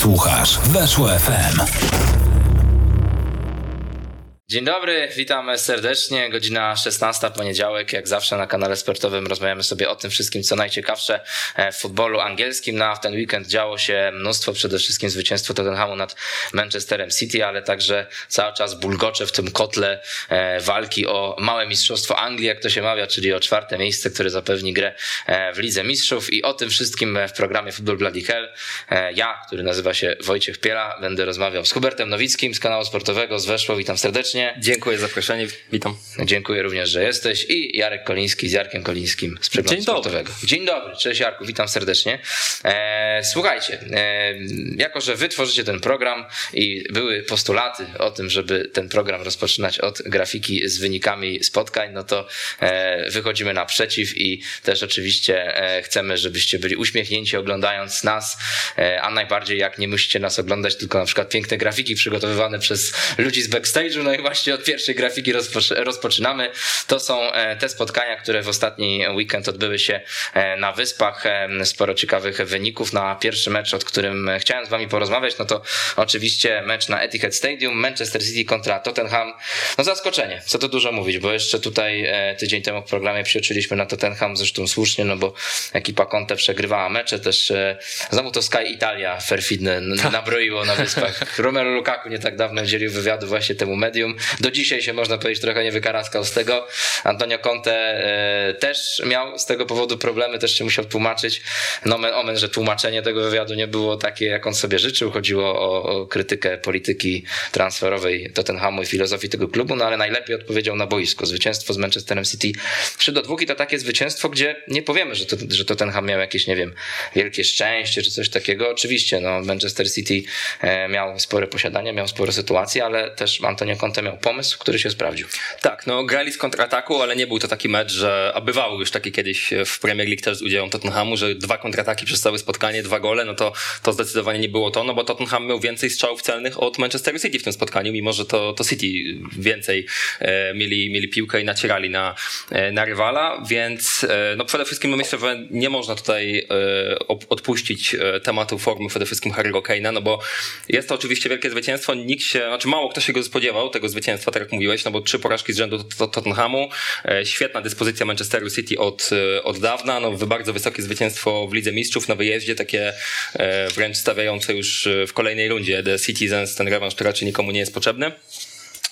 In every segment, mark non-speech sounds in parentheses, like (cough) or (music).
Słuchasz Weszło FM. Dzień dobry, witam serdecznie. Godzina 16, poniedziałek. Jak zawsze na kanale sportowym rozmawiamy sobie o tym wszystkim, co najciekawsze w futbolu angielskim. Na no, ten weekend działo się mnóstwo, przede wszystkim zwycięstwo Tottenhamu nad Manchesterem City, ale także cały czas bulgocze w tym kotle e, walki o małe mistrzostwo Anglii, jak to się mawia, czyli o czwarte miejsce, które zapewni grę e, w Lidze Mistrzów. I o tym wszystkim w programie Football Bloody Hell. E, ja, który nazywa się Wojciech Piela, będę rozmawiał z Hubertem Nowickim z kanału sportowego z Weszło. Witam serdecznie serdecznie. Dziękuję za zaproszenie, witam. Dziękuję również, że jesteś i Jarek Koliński z Jarkiem Kolińskim z Przeglądu Dzień Sportowego. Dobry. Dzień dobry, cześć Jarku, witam serdecznie. E, słuchajcie, e, jako że wy tworzycie ten program i były postulaty o tym, żeby ten program rozpoczynać od grafiki z wynikami spotkań, no to e, wychodzimy naprzeciw i też oczywiście e, chcemy, żebyście byli uśmiechnięci oglądając nas, e, a najbardziej jak nie musicie nas oglądać, tylko na przykład piękne grafiki przygotowywane przez ludzi z backstage'u, no i właśnie od pierwszej grafiki rozpoczynamy. To są e, te spotkania, które w ostatni weekend odbyły się e, na Wyspach. E, sporo ciekawych wyników. Na pierwszy mecz, od którym chciałem z wami porozmawiać, no to oczywiście mecz na Etihad Stadium, Manchester City kontra Tottenham. No zaskoczenie, co to dużo mówić, bo jeszcze tutaj tydzień temu w programie przyuczyliśmy na Tottenham, zresztą słusznie, no bo ekipa Conte przegrywała mecze, też znowu to Sky Italia perfidne nabroiło na Wyspach. (laughs) Romelu Lukaku nie tak dawno udzielił wywiadu właśnie temu medium do dzisiaj się można powiedzieć trochę nie wykaraskał z tego. Antonio Conte e, też miał z tego powodu problemy, też się musiał tłumaczyć. Nomen omen, że tłumaczenie tego wywiadu nie było takie, jak on sobie życzył. Chodziło o, o krytykę polityki transferowej Tottenhamu i filozofii tego klubu, no ale najlepiej odpowiedział na boisko. Zwycięstwo z Manchesterem City 3 do 2 i to takie zwycięstwo, gdzie nie powiemy, że, to, że Tottenham miał jakieś, nie wiem, wielkie szczęście czy coś takiego. Oczywiście, no Manchester City e, miał spore posiadanie, miał spore sytuacje, ale też Antonio Conte miał pomysł, który się sprawdził. Tak, no grali z kontrataku, ale nie był to taki mecz, że a bywało już takie kiedyś w Premier League też z udziałem Tottenhamu, że dwa kontrataki przez całe spotkanie, dwa gole, no to, to zdecydowanie nie było to, no bo Tottenham miał więcej strzałów celnych od Manchester City w tym spotkaniu, mimo że to, to City więcej e, mieli, mieli piłkę i nacierali na, e, na rywala, więc e, no przede wszystkim no myślę, że nie można tutaj e, odpuścić e, tematu formy przede wszystkim Harry'ego Kane'a, no bo jest to oczywiście wielkie zwycięstwo, nikt się, znaczy mało kto się go spodziewał, tego zwycięstwa tak jak mówiłeś, no bo trzy porażki z rzędu Tottenhamu, e, świetna dyspozycja Manchesteru City od, e, od dawna, no bardzo wysokie zwycięstwo w Lidze Mistrzów na wyjeździe, takie e, wręcz stawiające już w kolejnej rundzie The Citizens, ten rewanż, który raczej nikomu nie jest potrzebny.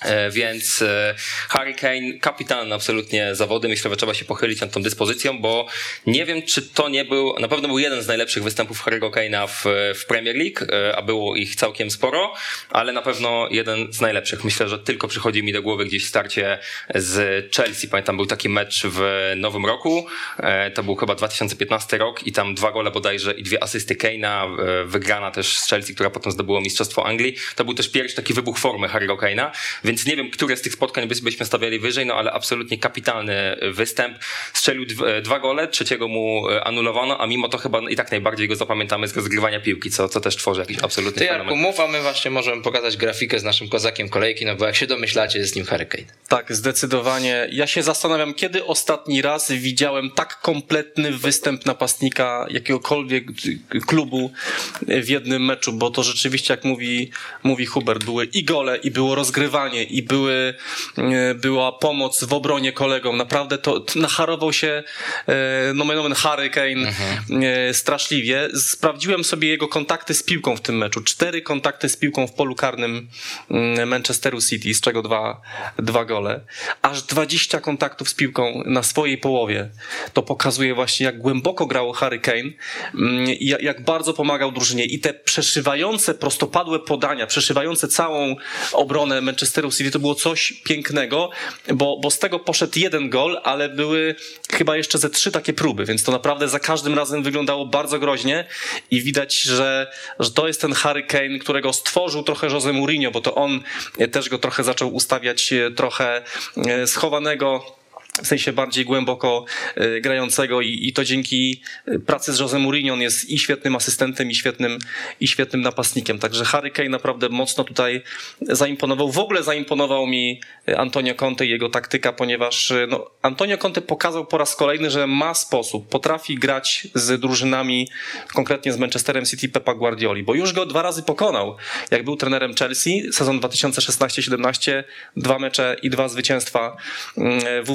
E, więc e, Harry Kane, kapitan absolutnie zawody. Myślę, że trzeba się pochylić nad tą dyspozycją, bo nie wiem, czy to nie był, na pewno był jeden z najlepszych występów Harry'ego Kane'a w, w Premier League, e, a było ich całkiem sporo, ale na pewno jeden z najlepszych. Myślę, że tylko przychodzi mi do głowy gdzieś starcie z Chelsea. Pamiętam, był taki mecz w nowym roku, to był chyba 2015 rok i tam dwa gole bodajże i dwie asysty Kane'a, wygrana też z Chelsea, która potem zdobyła Mistrzostwo Anglii. To był też pierwszy taki wybuch formy Harry'ego Kane'a. Więc nie wiem, które z tych spotkań byśmy stawiali wyżej, no ale absolutnie kapitalny występ. Strzelił dwa gole, trzeciego mu e, anulowano, a mimo to chyba i tak najbardziej go zapamiętamy z rozgrywania piłki, co, co też tworzy jakiś absolutny Ty Jarku, mów, a my właśnie możemy pokazać grafikę z naszym kozakiem kolejki, no bo jak się domyślacie, jest nim Hurricane. Tak, zdecydowanie. Ja się zastanawiam, kiedy ostatni raz widziałem tak kompletny występ napastnika jakiegokolwiek klubu w jednym meczu, bo to rzeczywiście, jak mówi, mówi Hubert, były i gole, i było rozgrywanie, i były, e, była pomoc w obronie kolegom. Naprawdę to nacharował się e, nomen omen Hurricane mhm. E, straszliwie. Sprawdziłem sobie jego kontakty z piłką w tym meczu. Cztery kontakty z piłką w polu karnym mm, Manchesteru City, z czego dwa, dwa gole. Aż 20 kontaktów z piłką na swojej połowie. To pokazuje właśnie, jak głęboko grał Hurricane mm, i jak bardzo pomagał drużynie. I te przeszywające, prostopadłe podania, przeszywające całą obronę Manchesteru City to było coś pięknego, bo, bo z tego poszedł jeden gol, ale były chyba jeszcze ze trzy takie próby, więc to naprawdę za każdym razem wyglądało bardzo groźnie i widać, że, że to jest ten Harry Kane, którego stworzył trochę Jose Mourinho, bo to on też go trochę zaczął ustawiać e, trochę e, schowanego w sensie bardziej głęboko e, grającego i, i to dzięki e, pracy z Jose Mourinho on jest i świetnym asystentem i świetnym, i świetnym napastnikiem. Także Harry Kane naprawdę mocno tutaj zaimponował. W ogóle zaimponował mi Antonio Conte i jego taktyka, ponieważ no, Antonio Conte pokazał po raz kolejny, że ma sposób, potrafi grać z drużynami, konkretnie z Manchesterem City Pepa Guardioli, bo już go dwa razy pokonał. Jak był trenerem Chelsea, sezon 2016-17, dwa mecze i dwa zwycięstwa mm,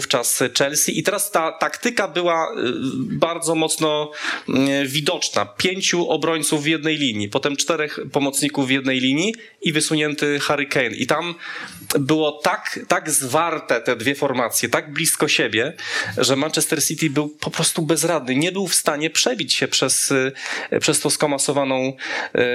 Chelsea. I teraz ta taktyka była y, bardzo mocno mm, widoczna. Pięciu obrońców w jednej linii, potem czterech pomocników w jednej linii i wysunięty Harry Kane. I tam było tak, tak zwarte te dwie formacje, tak blisko siebie, że Manchester City był po prostu bezradny. Nie był w stanie przebić się przez, y, przez tą skomasowaną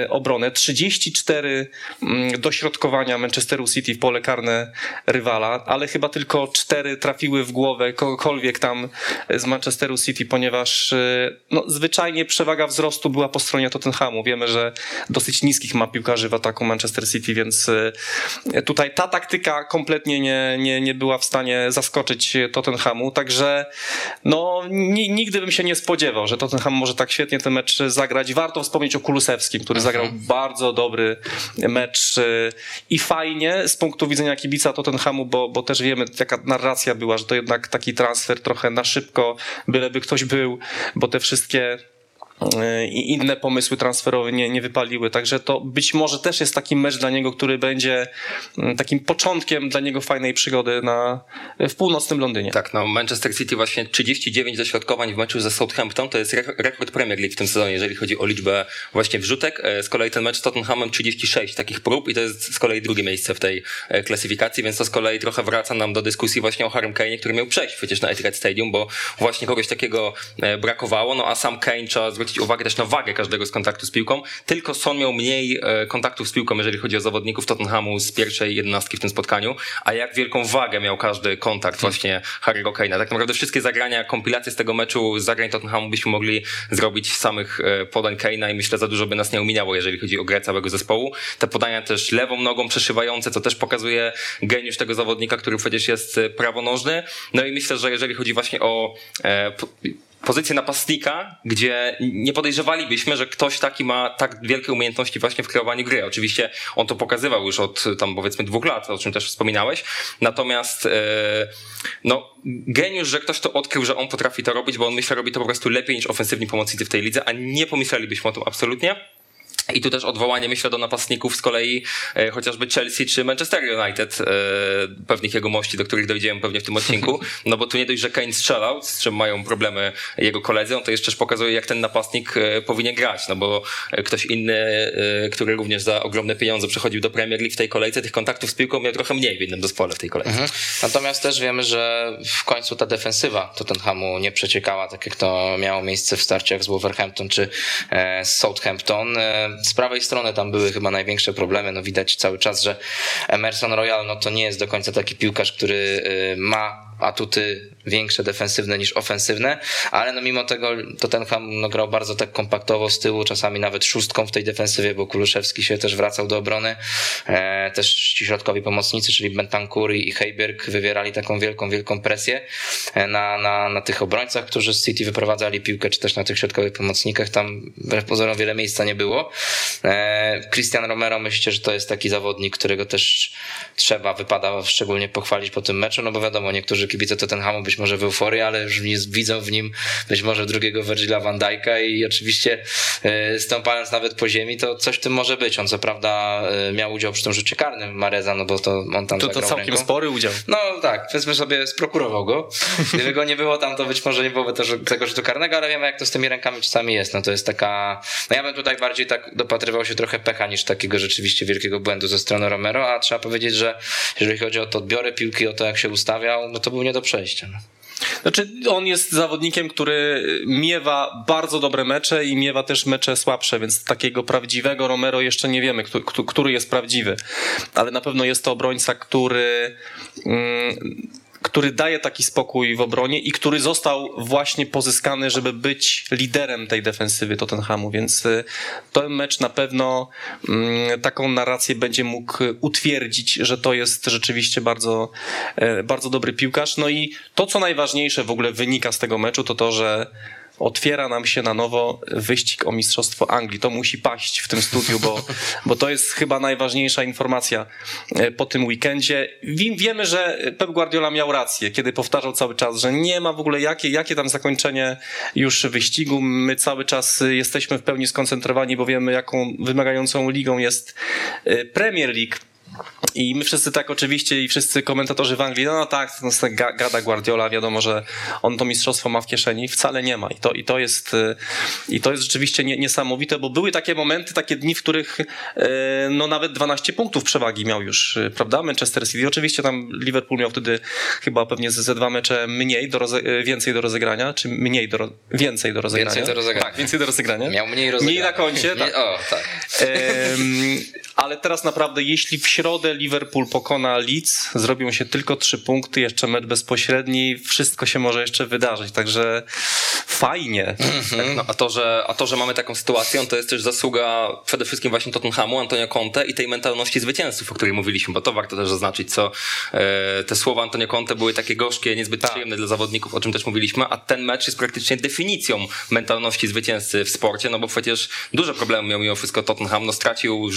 y, obronę. 34 mm, dośrodkowania Manchesteru City w pole karne rywala, ale chyba tylko cztery trafiły w głowę kogokolwiek tam z Manchesteru City, ponieważ y, no, zwyczajnie przewaga wzrostu była po stronie Tottenhamu. Wiemy, że dosyć niskich ma piłkarzy w ataku Manchester City, więc tutaj ta taktyka kompletnie nie, nie, nie była w stanie zaskoczyć Tottenhamu, także no, nigdy bym się nie spodziewał, że Tottenham może tak świetnie ten mecz zagrać. Warto wspomnieć o Kulusewskim, który zagrał mhm. bardzo dobry mecz y, i fajnie z punktu widzenia kibica Tottenhamu, bo, bo też wiemy, jaka narracja była, że to jednak taki transfer trochę na szybko, byleby ktoś był, bo te wszystkie i inne pomysły transferowe nie, nie wypaliły. Także to być może też jest taki mecz dla niego, który będzie mm, takim początkiem dla niego fajnej przygody na, w północnym Londynie. Tak, no Manchester City właśnie 39 dośrodkowań w meczu ze Southampton to jest rekord Premier League w tym sezonie, jeżeli chodzi o liczbę właśnie wrzutek. E, z kolei ten mecz z Tottenhamem 36 takich prób i to jest z kolei drugie miejsce w tej e, klasyfikacji, więc to z kolei trochę wraca nam do dyskusji właśnie o Harry Kane, który miał przejść przecież na Etihad Stadium, bo właśnie kogoś takiego e, brakowało, no a sam Kane trzeba zwrócić zwrócić uwagę też na wagę każdego z kontaktu z piłką. Tylko Son miał mniej e, kontaktów z piłką, jeżeli chodzi o zawodników Tottenhamu z pierwszej jedenastki w tym spotkaniu, a jak wielką wagę miał każdy kontakt hmm. właśnie Harry'ego Kane'a. Tak naprawdę wszystkie zagrania, kompilacje z tego meczu, zagrań Tottenhamu byśmy mogli zrobić samych e, podań Kane'a i myślę, za dużo by nas nie ominęło, jeżeli chodzi o grę całego zespołu. Te podania też lewą nogą przeszywające, co też pokazuje geniusz tego zawodnika, który przecież jest e, prawonożny. No i myślę, że jeżeli chodzi właśnie o pozycję napastnika, gdzie nie podejrzewalibyśmy, że ktoś taki ma tak wielkie umiejętności właśnie w kreowaniu gry. Oczywiście on to pokazywał już od tam powiedzmy dwóch lat, o czym też wspominałeś. Natomiast e, no, geniusz, że ktoś to odkrył, że on potrafi to robić, bo on myślę robi to po prostu lepiej niż ofensywni pomocnicy w tej lidze, a nie pomyślelibyśmy o tym absolutnie. I tu też odwołanie, myślę, do napastników z kolei e, chociażby Chelsea czy Manchester United, e, pewnych jego mości, do których dojdziemy pewnie w tym odcinku, (laughs) no bo tu nie dość, że Kane strzelał, z czym mają problemy jego koledzy, on to jeszcze pokazuje, jak ten napastnik e, powinien grać, no bo ktoś inny, e, który również za ogromne pieniądze przechodził do Premier League w tej kolejce, tych kontaktów z piłką miał trochę mniej w innym zespole w tej kolejce. Mhm. Natomiast też wiemy, że w końcu ta defensywa Tottenhamu nie przeciekała, tak jak to miało miejsce w starciach z Wolverhampton czy e, z Southampton. Z prawej strony tam były chyba największe problemy. No widać cały czas, że Emerson Royal no to nie jest do końca taki piłkarz, który y, ma atuty większe defensywne niż ofensywne, ale no mimo tego Tottenham no grał bardzo tak kompaktowo z tyłu, czasami nawet szóstką w tej defensywie, bo Kuluszewski się też wracał do obrony. E, też ci środkowi pomocnicy, czyli Bentancur i Heiberg wywierali taką wielką, wielką presję e, na, na, na tych obrońcach, którzy z City wyprowadzali piłkę, czy też na tych środkowych pomocnikach. Tam wbrew pozorom wiele miejsca nie było. E, Christian Romero myślę, że to jest taki zawodnik, którego też trzeba, wypada szczególnie pochwalić po tym meczu, no bo wiadomo, niektórzy kibice Tottenhamu być może w euforii, ale już widzą w nim być może drugiego Virgila van Dijk'a i oczywiście e, stąpając nawet po ziemi, to coś w tym może być. On co prawda e, miał udział przy tym rzucie karnym Mareza, no bo to on tam To, to całkiem ręką. spory udział. No tak, powiedzmy sobie, sprokurował go. Gdyby go nie było tam, to być może nie byłoby też tego rzutu karnego, ale wiemy jak to z tymi rękami czasami jest. No to jest taka, no ja bym tutaj bardziej tak dopatrywał się trochę pecha niż takiego rzeczywiście wielkiego błędu ze strony Romero, a trzeba powiedzieć, że jeżeli chodzi o to odbiory piłki, o to jak się ustawiał, no to był nie do przejścia. No. Znaczy, on jest zawodnikiem, który miewa bardzo dobre mecze i miewa też mecze słabsze, więc takiego prawdziwego Romero jeszcze nie wiemy, który jest prawdziwy. Ale na pewno jest to obrońca, który mm, który daje taki spokój w obronie i który został właśnie pozyskany, żeby być liderem tej defensywy Tottenhamu, więc y, ten mecz na pewno mm, taką narrację będzie mógł utwierdzić, że to jest rzeczywiście bardzo, e, bardzo dobry piłkarz. No i to, co najważniejsze w ogóle wynika z tego meczu, to to, że otwiera nam się na nowo wyścig o Mistrzostwo Anglii. To musi paść w tym studiu, bo, bo to jest chyba najważniejsza informacja e, po tym weekendzie. Wiemy, że Pep Guardiola miał rację, kiedy powtarzał cały czas, że nie ma w ogóle jakie, jakie tam zakończenie już wyścigu. My cały czas jesteśmy w pełni skoncentrowani, bo wiemy, jaką wymagającą ligą jest e, Premier League. I my wszyscy tak oczywiście i wszyscy komentatorzy w Anglii, no, no tak, no, tak gada Guardiola, wiadomo, że on to mistrzostwo ma w kieszeni, wcale nie ma. I to, i to, jest, y, i to jest rzeczywiście nie, niesamowite, bo były takie momenty, takie dni, w których y, no nawet 12 punktów przewagi miał już, y, prawda, Manchester City. Oczywiście tam Liverpool miał wtedy chyba pewnie ze dwa mecze mniej, do roze, więcej do rozegrania, czy mniej do, więcej do rozegrania. Więcej do rozegrania. Tak, więcej do rozegrania. Miał mniej rozegrania. Mniej na koncie, tak. o, tak. Ale teraz naprawdę, jeśli w środę Liverpool pokona Leeds, zrobią się tylko trzy punkty, jeszcze mecz bezpośredni, wszystko się może jeszcze wydarzyć, także fajnie. Tak, no, a, to, że, a to, że mamy taką sytuację, to jest też zasługa przede wszystkim właśnie Tottenhamu, Antonio Conte i tej mentalności zwycięzców, o której mówiliśmy, bo to warto też zaznaczyć, co e, te słowa Antonio Conte były takie gorzkie, niezbyt tak. przyjemne dla zawodników, o czym też mówiliśmy, a ten mecz jest praktycznie definicją mentalności zwycięzcy w sporcie, no bo przecież duże problemy miał mimo wszystko Tottenham, no stracił,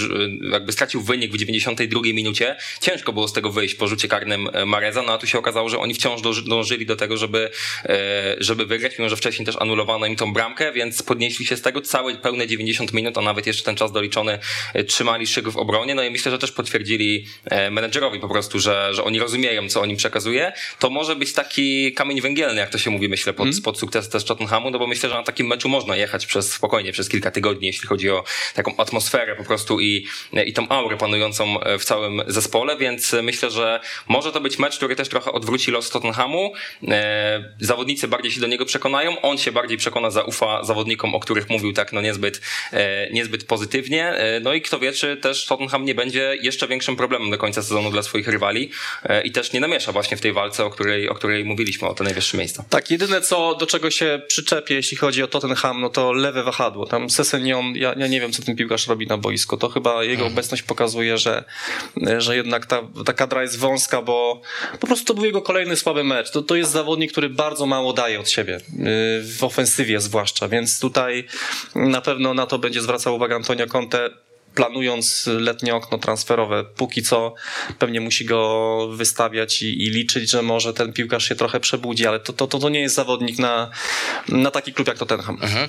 jakby stracił wynik w 92 minucie, ciężko było z tego wyjść po rzucie karnym e, Mareza, no a tu się okazało, że oni wciąż dążyli do tego, żeby, e, żeby wygrać, mimo że wcześniej też anulowano im tą bramkę, więc podnieśli się z tego całe pełne 90 minut, a nawet jeszcze ten czas doliczony e, trzymali szyk w obronie, no i myślę, że też potwierdzili menedżerowi po prostu, że, że oni rozumieją, co on im przekazuje. To może być taki kamień węgielny, jak to się mówi, myślę, pod, hmm. pod sukces też Tottenhamu, no bo myślę, że na takim meczu można jechać przez spokojnie, przez kilka tygodni, jeśli chodzi o taką atmosferę po prostu i, i tą aurę panującą w całym zespole, więc myślę, że może to być mecz, który też trochę odwróci los Tottenhamu. E, zawodnicy bardziej się do niego przekonają, on się bardziej przekona, zaufa zawodnikom, o których mówił tak no niezbyt, e, niezbyt pozytywnie. E, no i kto wie, czy też Tottenham nie będzie jeszcze większym problemem do końca sezonu dla swoich rywali i też nie namiesza właśnie w tej walce, o której, o której mówiliśmy, o te najwyższe miejsca. Tak, jedyne co, do czego się przyczepię, jeśli chodzi o Tottenham, no to lewe wahadło. Tam Sesenion, ja, ja nie wiem, co ten piłkarz robi na boisku. To chyba jego mhm. obecność pokazuje, że, że jednak ta, ta kadra jest wąska, bo po prostu to był jego kolejny słaby mecz. To, to jest zawodnik, który bardzo mało daje od siebie, y, w ofensywie zwłaszcza, więc tutaj na pewno na to będzie zwracał uwagę Antonio Conte planując letnie okno transferowe, póki co pewnie musi go wystawiać i, i, liczyć, że może ten piłkarz się trochę przebudzi, ale to, to, to nie jest zawodnik na, na taki klub jak Tottenham. Mhm.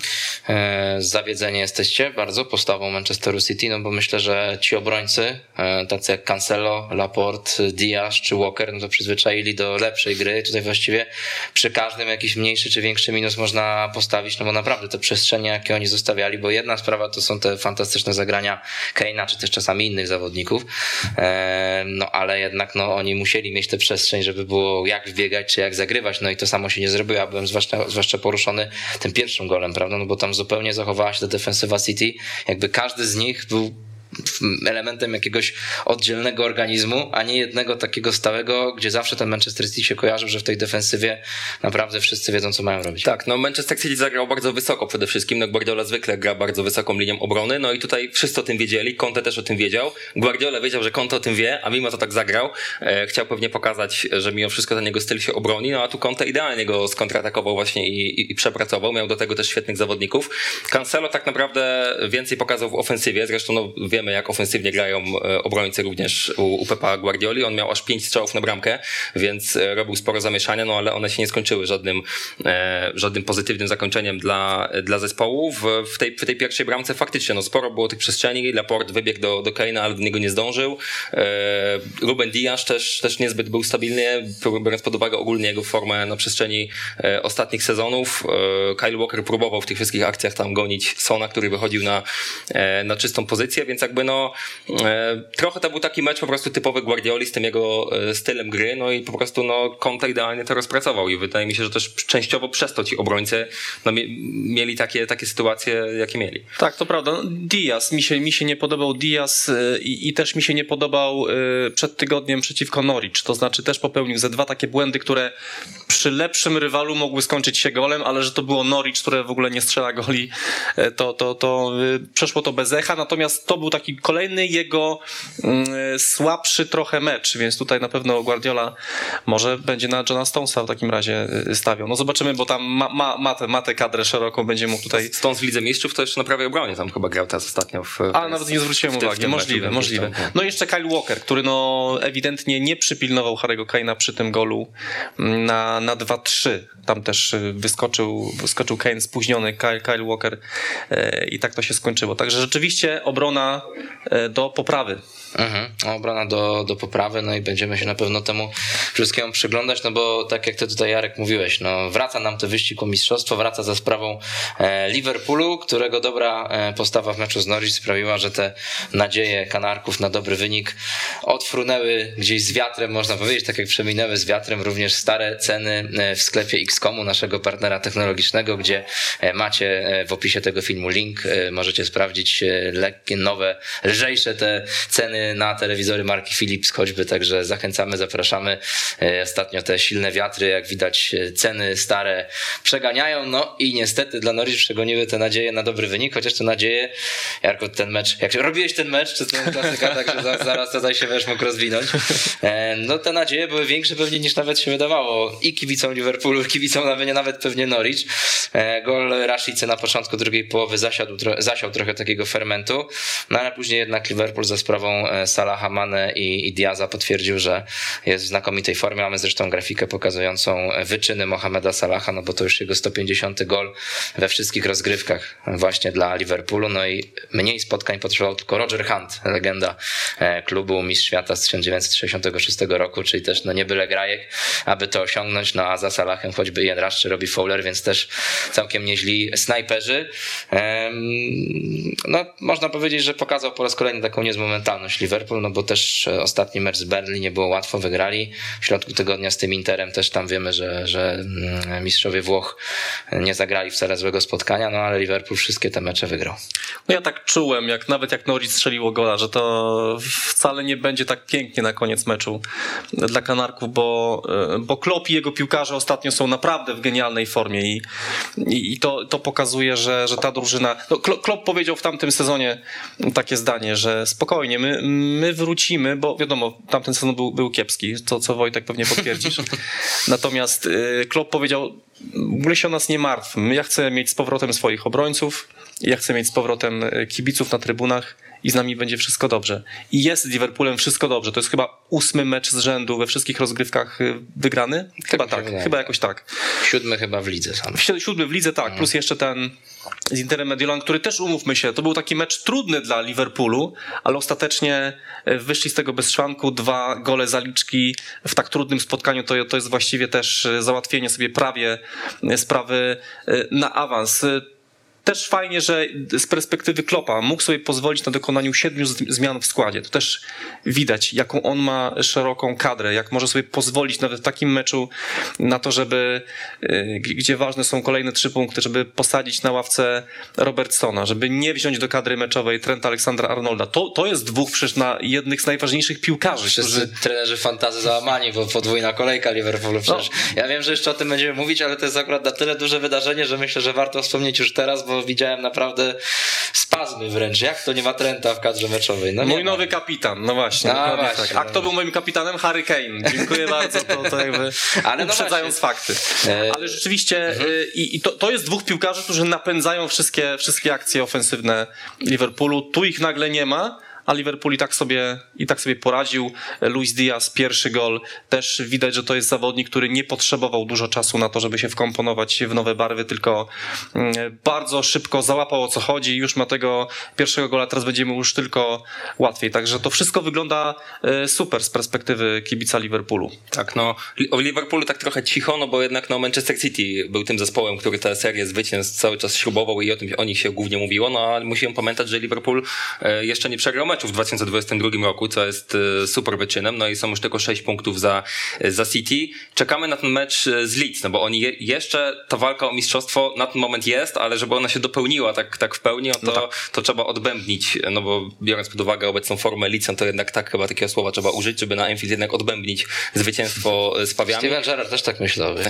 E, zawiedzeni jesteście bardzo postawą Manchesteru City, no bo myślę, że ci obrońcy, e, tacy jak Cancelo, Laporte, Diaz czy Walker, no to przyzwyczaili do lepszej gry. Tutaj właściwie przy każdym jakiś mniejszy czy większy minus można postawić, no bo naprawdę te przestrzenie, jakie oni zostawiali, bo jedna sprawa to są te fantastyczne zagrania Keina, czy też czasami innych zawodników, e, no ale jednak no, oni musieli mieć tę przestrzeń, żeby było jak wbiegać, czy jak zagrywać, no i to samo się nie zrobiło, ja byłem zwłaszcza, zwłaszcza poruszony tym pierwszym golem, prawda, no bo tam zupełnie zachowała się ta defensywa City, jakby każdy z nich był elementem jakiegoś oddzielnego organizmu, a nie jednego takiego stałego, gdzie zawsze ten Manchester City się kojarzył, że w tej defensywie naprawdę wszyscy wiedzą, co mają robić. Tak, no Manchester City zagrał bardzo wysoko przede wszystkim, no Guardiola zwykle gra bardzo wysoką linią obrony, no i tutaj wszyscy o tym wiedzieli, Conte też o tym wiedział, Guardiola wiedział, że Conte o tym wie, a mimo to tak zagrał, e, chciał pewnie pokazać, że mimo wszystko ten jego styl się obroni, no a tu Conte idealnie go skontratakował właśnie i, i, i przepracował, miał do tego też świetnych zawodników. Cancelo tak naprawdę więcej pokazał w ofensywie, zresztą no wiemy wiemy, jak ofensywnie grają e, obrońcy również u, u Pepa Guardioli. On miał aż pięć strzałów na bramkę, więc e, robił sporo zamieszania, no ale one się nie skończyły żadnym, e, żadnym pozytywnym zakończeniem dla, dla zespołu. W, w, tej, w tej pierwszej bramce faktycznie no, sporo było tych przestrzeni. Laport wybiegł do, do Keina, ale do niego nie zdążył. Ruben Diaz też, też niezbyt był stabilny, biorąc pod uwagę ogólnie jego formę na przestrzeni ostatnich sezonów. Kyle Walker próbował w tych wszystkich akcjach tam gonić Sona, który wychodził na, na czystą pozycję, więc jakby jakby no e, trochę to był taki mecz po prostu typowy Guardioli z tym jego e, stylem gry, no i po prostu no Conte idealnie to rozpracował i wydaje mi się, że też częściowo przez to ci obrońcy no, mieli takie, takie sytuacje, jakie mieli. Tak, to prawda. Diaz, mi się, mi się nie podobał Diaz e, i, i też mi się nie podobał przed tygodniem przeciwko Norwich, to znaczy też popełnił ze dwa takie błędy, które przy lepszym rywalu mogły skończyć się golem, ale że to było Norwich, które w ogóle nie strzela goli, to, to, to przeszło to bez echa, natomiast to był taki kolejny jego mm, słabszy trochę mecz, więc tutaj na pewno Guardiola może będzie na Johna Stonesa w takim razie y, stawiał. No zobaczymy, bo tam ma, ma, ma, tę, ma tę kadrę szeroką, będzie mógł tutaj... Stones w Lidze Mistrzów to jeszcze na prawej obronie tam chyba grał teraz ostatnio. W, A, nawet nie zwróciłem uwagi. Możliwe, możliwe. No i jeszcze Kyle Walker, który no ewidentnie nie przypilnował Harry'ego Kane'a przy tym golu mm, na, na 2-3. Tam też y, wyskoczył, wyskoczył Kane spóźniony, Kyle, Kyle Walker y, i tak to się skończyło. Także rzeczywiście obrona do poprawy. Mhm. Obrona do, do poprawy, no i będziemy się na pewno temu wszystkiemu przyglądać, no bo tak jak ty tutaj Jarek mówiłeś, no wraca nam to wyścig o mistrzostwo, wraca za sprawą e, Liverpoolu, którego dobra e, postawa w meczu z Norwich sprawiła, że te nadzieje Kanarków na dobry wynik odfrunęły gdzieś z wiatrem, można powiedzieć, tak jak przeminęły z wiatrem również stare ceny w sklepie Xcomu, naszego partnera technologicznego, gdzie macie w opisie tego filmu link, możecie sprawdzić lekkie, nowe, lżejsze te ceny na telewizory marki Philips choćby, także zachęcamy, zapraszamy. E, ostatnio te silne wiatry, jak widać e, ceny stare przeganiają, no i niestety dla Norwich przegoniły te nadzieje na dobry wynik, chociaż te nadzieje, Jarko, ten mecz, jak robiłeś ten mecz, czy ten klasyka, także zaraz tutaj się wiesz, mógł rozwinąć, e, no te nadzieje były większe pewnie niż nawet się wydawało i kibicom Liverpoolu, i kibicom nawet, nawet pewnie Norwich. Gol Rashice na początku drugiej połowy zasiadł, zasiał trochę takiego fermentu, no ale później jednak Liverpool za sprawą Salaha, Mane i, i Diaza potwierdził, że jest w znakomitej formie. Mamy zresztą grafikę pokazującą wyczyny Mohameda Salaha, no bo to już jego 150 gol we wszystkich rozgrywkach właśnie dla Liverpoolu. No i mniej spotkań potrzebował tylko Roger Hunt, legenda e, klubu Mistrz Świata z 1966 roku, czyli też no nie byle grajek, aby to osiągnąć. No a za Salahem choćby Ian Rush czy Fowler, więc też całkiem nieźli snajperzy. No można powiedzieć, że pokazał po raz kolejny taką niezmomentalność Liverpool, no bo też e, ostatni mecz z Berlin nie było łatwo, wygrali. W środku tygodnia z tym Interem też tam wiemy, że, że mm, mistrzowie Włoch nie zagrali wcale złego spotkania, no ale Liverpool wszystkie te mecze wygrał. No ja tak czułem, jak nawet jak Norwich strzeliło gola, że to wcale nie będzie tak pięknie na koniec meczu dla Kanarków, bo, e, bo Klopp i jego piłkarze ostatnio są naprawdę w genialnej formie i, i, i to, to pokazuje, że, że ta drużyna... No, Klopp powiedział w tamtym sezonie takie zdanie, że spokojnie, my, my wrócimy, bo wiadomo, tamten sezon był, był kiepski, to co Wojtek pewnie potwierdzisz. (laughs) Natomiast y, Klopp powiedział, w ogóle się o nas nie martw. Ja chcę mieć z powrotem swoich obrońców, ja chcę mieć z powrotem y, kibiców na trybunach i z nami będzie wszystko dobrze. I jest z Liverpoolem wszystko dobrze. To jest chyba ósmy mecz z rzędu we wszystkich rozgrywkach y, wygrany? Chyba tak, tak chyba jakoś tak. Siódmy chyba w lidze sam. Siódmy w lidze, tak, mhm. plus jeszcze ten z Interem Mediolan, który też umówmy się, to był taki mecz trudny dla Liverpoolu, ale ostatecznie e, wyszli z tego bez szwanku, dwa gole zaliczki w tak trudnym spotkaniu, to, to jest właściwie też e, załatwienie sobie prawie sprawy na awans też fajnie, że z perspektywy Klopa mógł sobie pozwolić na dokonaniu siedmiu zmian w składzie. To też widać, jaką on ma szeroką kadrę, jak może sobie pozwolić nawet w takim meczu na to, żeby, y, gdzie ważne są kolejne trzy punkty, żeby posadzić na ławce Robertsona, żeby nie wziąć do kadry meczowej Trenta Aleksandra Arnolda. To, to jest dwóch przecież na jednych z najważniejszych piłkarzy. Wszyscy którzy... trenerzy fantazy załamani, bo podwójna kolejka Liverpoolu przecież. No. Ja wiem, że jeszcze o tym będziemy mówić, ale to jest akurat na tyle duże wydarzenie, że myślę, że warto wspomnieć już teraz, bo widziałem naprawdę spazmy wręcz. Jak to nie ma Trenta w kadrze meczowej? No Mój nowy kapitan, no właśnie. A, właśnie tak. A kto był moim kapitanem? Harry Kane. Dziękuję bardzo, to, to jakby (laughs) Ale no uprzedzając fakty. E, Ale rzeczywiście mhm. Y, i, i to, to jest dwóch piłkarzy, którzy napędzają wszystkie, wszystkie akcje ofensywne Liverpoolu. Tu ich nagle nie ma, a Liverpool i tak sobie, i tak sobie poradził. Luis Diaz, pierwszy gol, też widać, że to jest zawodnik, który nie potrzebował dużo czasu na to, żeby się wkomponować w nowe barwy, tylko mm, bardzo szybko załapał o co chodzi. Już ma tego pierwszego gola, teraz będziemy już tylko łatwiej. Także to wszystko wygląda e, super z perspektywy kibica Liverpoolu. Tak, no o Liverpoolu tak trochę cicho, no bo jednak no Manchester City był tym zespołem, który tę serię zwycięstw cały czas śrubował i o tym o nich się głównie mówiło, no ale musimy pamiętać, że Liverpool e, jeszcze nie przegrał meczu w 2022 roku, co jest e, super wyczynem, no i są już tylko 6 punktów za, za City. Czekamy na ten mecz z Leeds, no bo oni je, jeszcze ta walka o mistrzostwo na ten moment jest, ale żeby ona się dopełniła tak, tak w pełni, no to, no tak. to trzeba odbębnić, no bo biorąc pod uwagę obecną formę Leeds, no to jednak tak chyba takiego słowa trzeba użyć, żeby na Enfield jednak odbębnić zwycięstwo z Pawiami. Steven Gerrard też tak myślał. (laughs)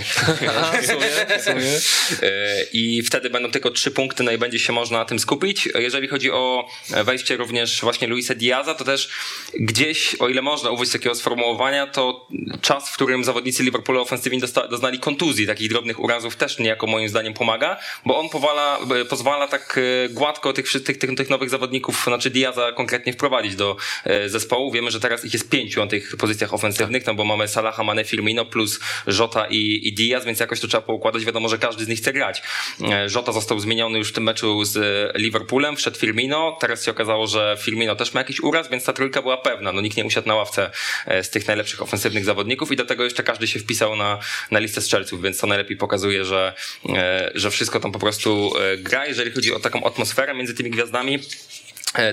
E, I wtedy będą tylko trzy punkty, no i będzie się można na tym skupić. Jeżeli chodzi o wejście również właśnie Luisa Diaza, to też gdzieś, o ile można użyć takiego sformułowania, to czas, w którym zawodnicy Liverpoolu ofensywnie doznali kontuzji, takich drobnych urazów też niejako moim zdaniem pomaga, bo on powala, pozwala tak e, gładko tych, tych, tych, tych nowych zawodników, znaczy Diaza konkretnie wprowadzić do e, zespołu. Wiemy, że teraz ich jest pięciu na tych pozycjach ofensywnych, no bo mamy Salaha, Mane, Firmino plus Jota i, i Diaz, więc jakoś to trzeba poukładać. Wiadomo, że każdy z nich chce grać. E, Jota został zmieniony już w tym meczu z Liverpoolem, wszedł Firmino, teraz się okazało, że Firmino też ma jakiś uraz, więc ta trójka była pewna. No nikt nie usiadł na ławce z tych najlepszych ofensywnych zawodników i do tego jeszcze każdy się wpisał na, na listę strzelców, więc to najlepiej pokazuje, że, że wszystko tam po prostu gra. Jeżeli chodzi o taką atmosferę między tymi gwiazdami, E,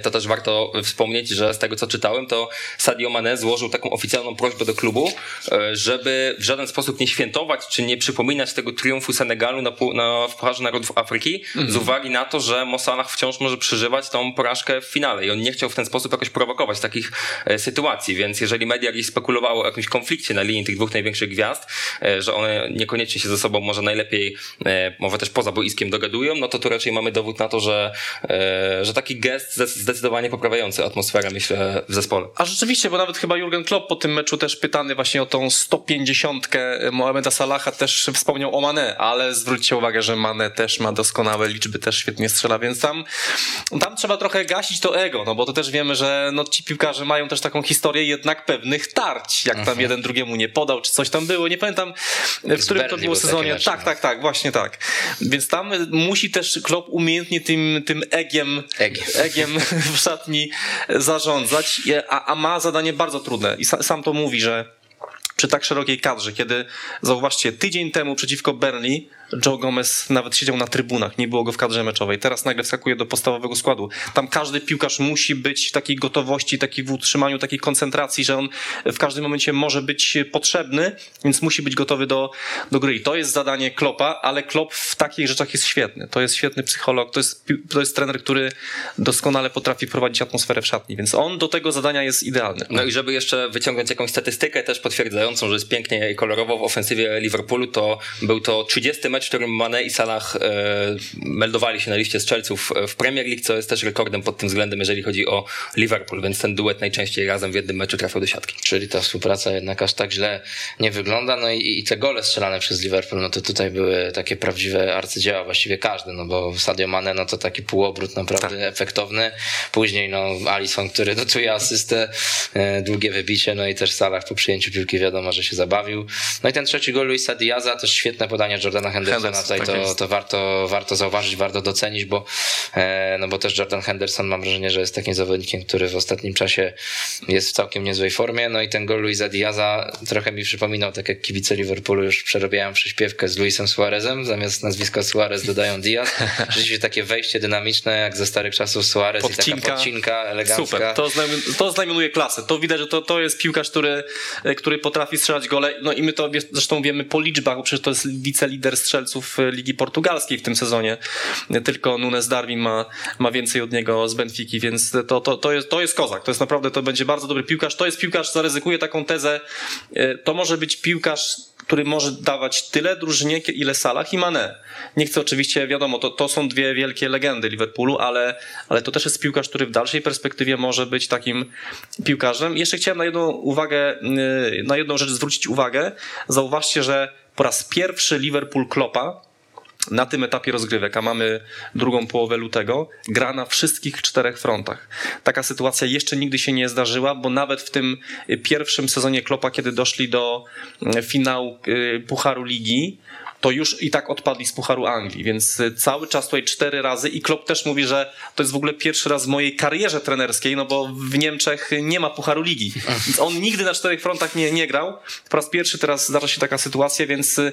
to też warto wspomnieć, że z tego co czytałem, to Sadio Mane złożył taką oficjalną prośbę do klubu, e, żeby w żaden sposób nie świętować czy nie przypominać tego triumfu Senegalu na, na w Pucharze Narodów Afryki, mm. z uwagi na to, że Mosalah wciąż może przeżywać tą porażkę w finale i on nie chciał w ten sposób jakoś prowokować takich e, sytuacji, więc jeżeli media gdzieś spekulowały o jakimś konflikcie na linii tych dwóch największych gwiazd, że one niekoniecznie się ze sobą może najlepiej, może też poza boiskiem dogadują, no to tu raczej mamy dowód na to, że, że taki gest ze zdecydowanie poprawiający atmosferę, myślę, w zespole. A rzeczywiście, bo nawet chyba Jurgen Klopp po tym meczu też pytany właśnie o tą 150 Mohameda Salaha też wspomniał o Mane, ale zwróćcie uwagę, że Mane też ma doskonałe liczby, też świetnie strzela, więc tam, tam trzeba trochę gasić to ego, no bo to też wiemy, że no, ci piłkarze mają też taką historię jednak pewnych tarć, jak tam mhm. jeden drugiemu nie podał, czy coś tam było, nie pamiętam w którym to było sezonie. Tak, no. tak, tak, właśnie tak. Więc tam musi też Klopp umiejętnie tym, tym egiem, egiem, egiem w szatni zarządzać, a, a ma zadanie bardzo trudne. I sam to mówi, że przy tak szerokiej kadrze, kiedy zauważcie, tydzień temu przeciwko Burnley Joe Gomez nawet siedział na trybunach, nie było go w kadrze meczowej. Teraz nagle wskakuje do podstawowego składu. Tam każdy piłkarz musi być w takiej gotowości, takiej w utrzymaniu, takiej koncentracji, że on w każdym momencie może być potrzebny, więc musi być gotowy do, do gry. I to jest zadanie Klopa, ale Klop w takich rzeczach jest świetny. To jest świetny psycholog, to jest, to jest trener, który doskonale potrafi prowadzić atmosferę w szatni, więc on do tego zadania jest idealny. No i żeby jeszcze wyciągnąć jakąś statystykę też potwierdzającą, że jest pięknie i kolorowo w ofensywie Liverpoolu, to był to 30 mecz mecz, w którym Mane i Salah e, meldowali się na liście strzelców w Premier League, co jest też rekordem pod tym względem, jeżeli chodzi o Liverpool, więc ten duet najczęściej razem w jednym meczu trafiał do siatki. Czyli ta współpraca jednak aż tak źle nie wygląda, no i, i te gole strzelane przez Liverpool, no to tutaj były takie prawdziwe arcydzieła, właściwie każdy, no bo Sadio Mane, no to taki półobrót naprawdę tak. efektowny, później no Alisson, który dotuje asystę, e, długie wybicie, no i też Salah po przyjęciu piłki wiadomo, że się zabawił. No i ten trzeci gol Luisa Diaza, też świetne podanie Jordana Hendersona Henderson tutaj tak to, to warto, warto zauważyć, warto docenić, bo, e, no bo też Jordan Henderson mam wrażenie, że jest takim zawodnikiem, który w ostatnim czasie jest w całkiem niezłej formie. No i ten gol Luisa Diaza trochę mi przypominał, tak jak kibice Liverpoolu już przerabiają przyśpiewkę z Luisem Suarezem, zamiast nazwiska Suarez dodają Diaz. (laughs) Rzeczywiście takie wejście dynamiczne, jak ze starych czasów Suarez podcinka. i taka podcinka elegancka. Super, to, znajomuje, to znajomuje klasę. To widać, że to, to jest piłkarz, który, który potrafi strzelać gole. No i my to zresztą wiemy po liczbach, bo przecież to jest wicelider strzelców strzelców e, Ligi Portugalskiej w tym sezonie. Tylko Nunes Darwin ma, ma więcej od niego z Benfiki, więc to, to, to, jest, to jest kozak. To jest naprawdę, to będzie bardzo dobry piłkarz. To jest piłkarz, zaryzykuję taką tezę, e, to może być piłkarz który może dawać tyle drużynie, ile Salah i Mane. Nie chcę oczywiście, wiadomo, to, to są dwie wielkie legendy Liverpoolu, ale, ale to też jest piłkarz, który w dalszej perspektywie może być takim piłkarzem. Jeszcze chciałem na jedną uwagę, e, na jedną rzecz zwrócić uwagę. Zauważcie, że po raz pierwszy Liverpool Klopa na tym etapie rozgrywek, a mamy drugą połowę lutego, gra na wszystkich czterech frontach. Taka sytuacja jeszcze nigdy się nie zdarzyła, bo nawet w tym pierwszym sezonie Klopa, kiedy doszli do mm, finału y, Pucharu Ligi, to już i tak odpadli z Pucharu Anglii, więc y, cały czas tutaj cztery razy i Klopp też mówi, że to jest w ogóle pierwszy raz w mojej karierze trenerskiej, no bo w Niemczech nie ma Pucharu Ligi, (laughs) więc on nigdy na czterech frontach nie, nie grał. Po raz pierwszy teraz zdarza się taka sytuacja, więc y,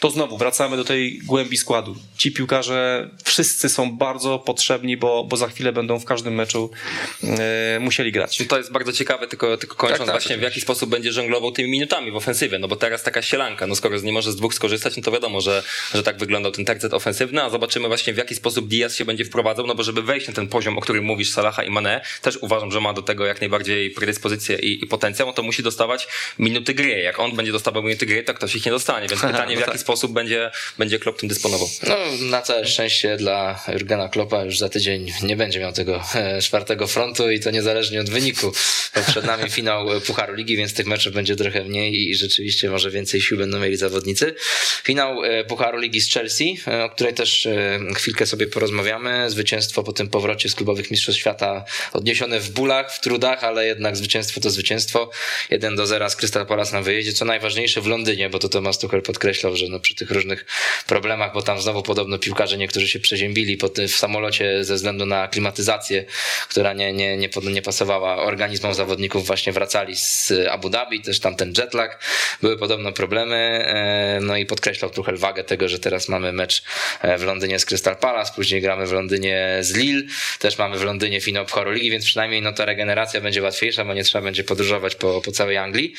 to znowu wracamy do tej głębi składu. Ci piłkarze wszyscy są bardzo potrzebni, bo, bo za chwilę będą w każdym meczu e, musieli grać. To jest bardzo ciekawe, tylko, tylko kończąc tak, tak, właśnie w jaki sposób będzie żonglował tymi minutami w ofensywie, no bo teraz taka sielanka, no skoro nie może z dwóch skorzystać, no to wiadomo, wiadomo, że, że tak wyglądał ten tercet ofensywny, a zobaczymy właśnie w jaki sposób Diaz się będzie wprowadzał, no bo żeby wejść na ten poziom, o którym mówisz, Salaha i Mane, też uważam, że ma do tego jak najbardziej predyspozycję i, i potencjał, no to musi dostawać minuty gry. Jak on będzie dostawał minuty gry, to ktoś ich nie dostanie, więc (laughs) pytanie w no jaki tak. sposób będzie, będzie Klopp tym dysponował. No na całe szczęście dla Jurgena Kloppa już za tydzień nie będzie miał tego e, czwartego frontu i to niezależnie od wyniku. Bo przed nami (laughs) finał Pucharu Ligi, więc tych meczów będzie trochę mniej i rzeczywiście może więcej sił będą mieli zawodnicy. Finał E, Pucharu Ligi z Chelsea, e, o której też e, chwilkę sobie porozmawiamy. Zwycięstwo po tym powrocie z klubowych mistrzostw świata odniesione w bólach, w trudach, ale jednak zwycięstwo to zwycięstwo. 1 do 0 z Crystal Palace na wyjeździe, co najważniejsze w Londynie, bo to Thomas Tuchel podkreślał, że no przy tych różnych problemach, bo tam znowu podobno piłkarze niektórzy się przeziębili po tym, w samolocie ze względu na klimatyzację, która nie, nie, nie, nie pasowała organizmom zawodników, właśnie wracali z Abu Dhabi, też tam ten jetlag, były podobno problemy, no i podkreślał Tuchel wagę tego, że teraz mamy mecz e, w Londynie z Crystal Palace, później gramy w Londynie z Lille, też mamy w Londynie finał Pucharu Ligi, więc przynajmniej no, ta regeneracja będzie łatwiejsza, bo nie trzeba będzie podróżować po, po całej Anglii.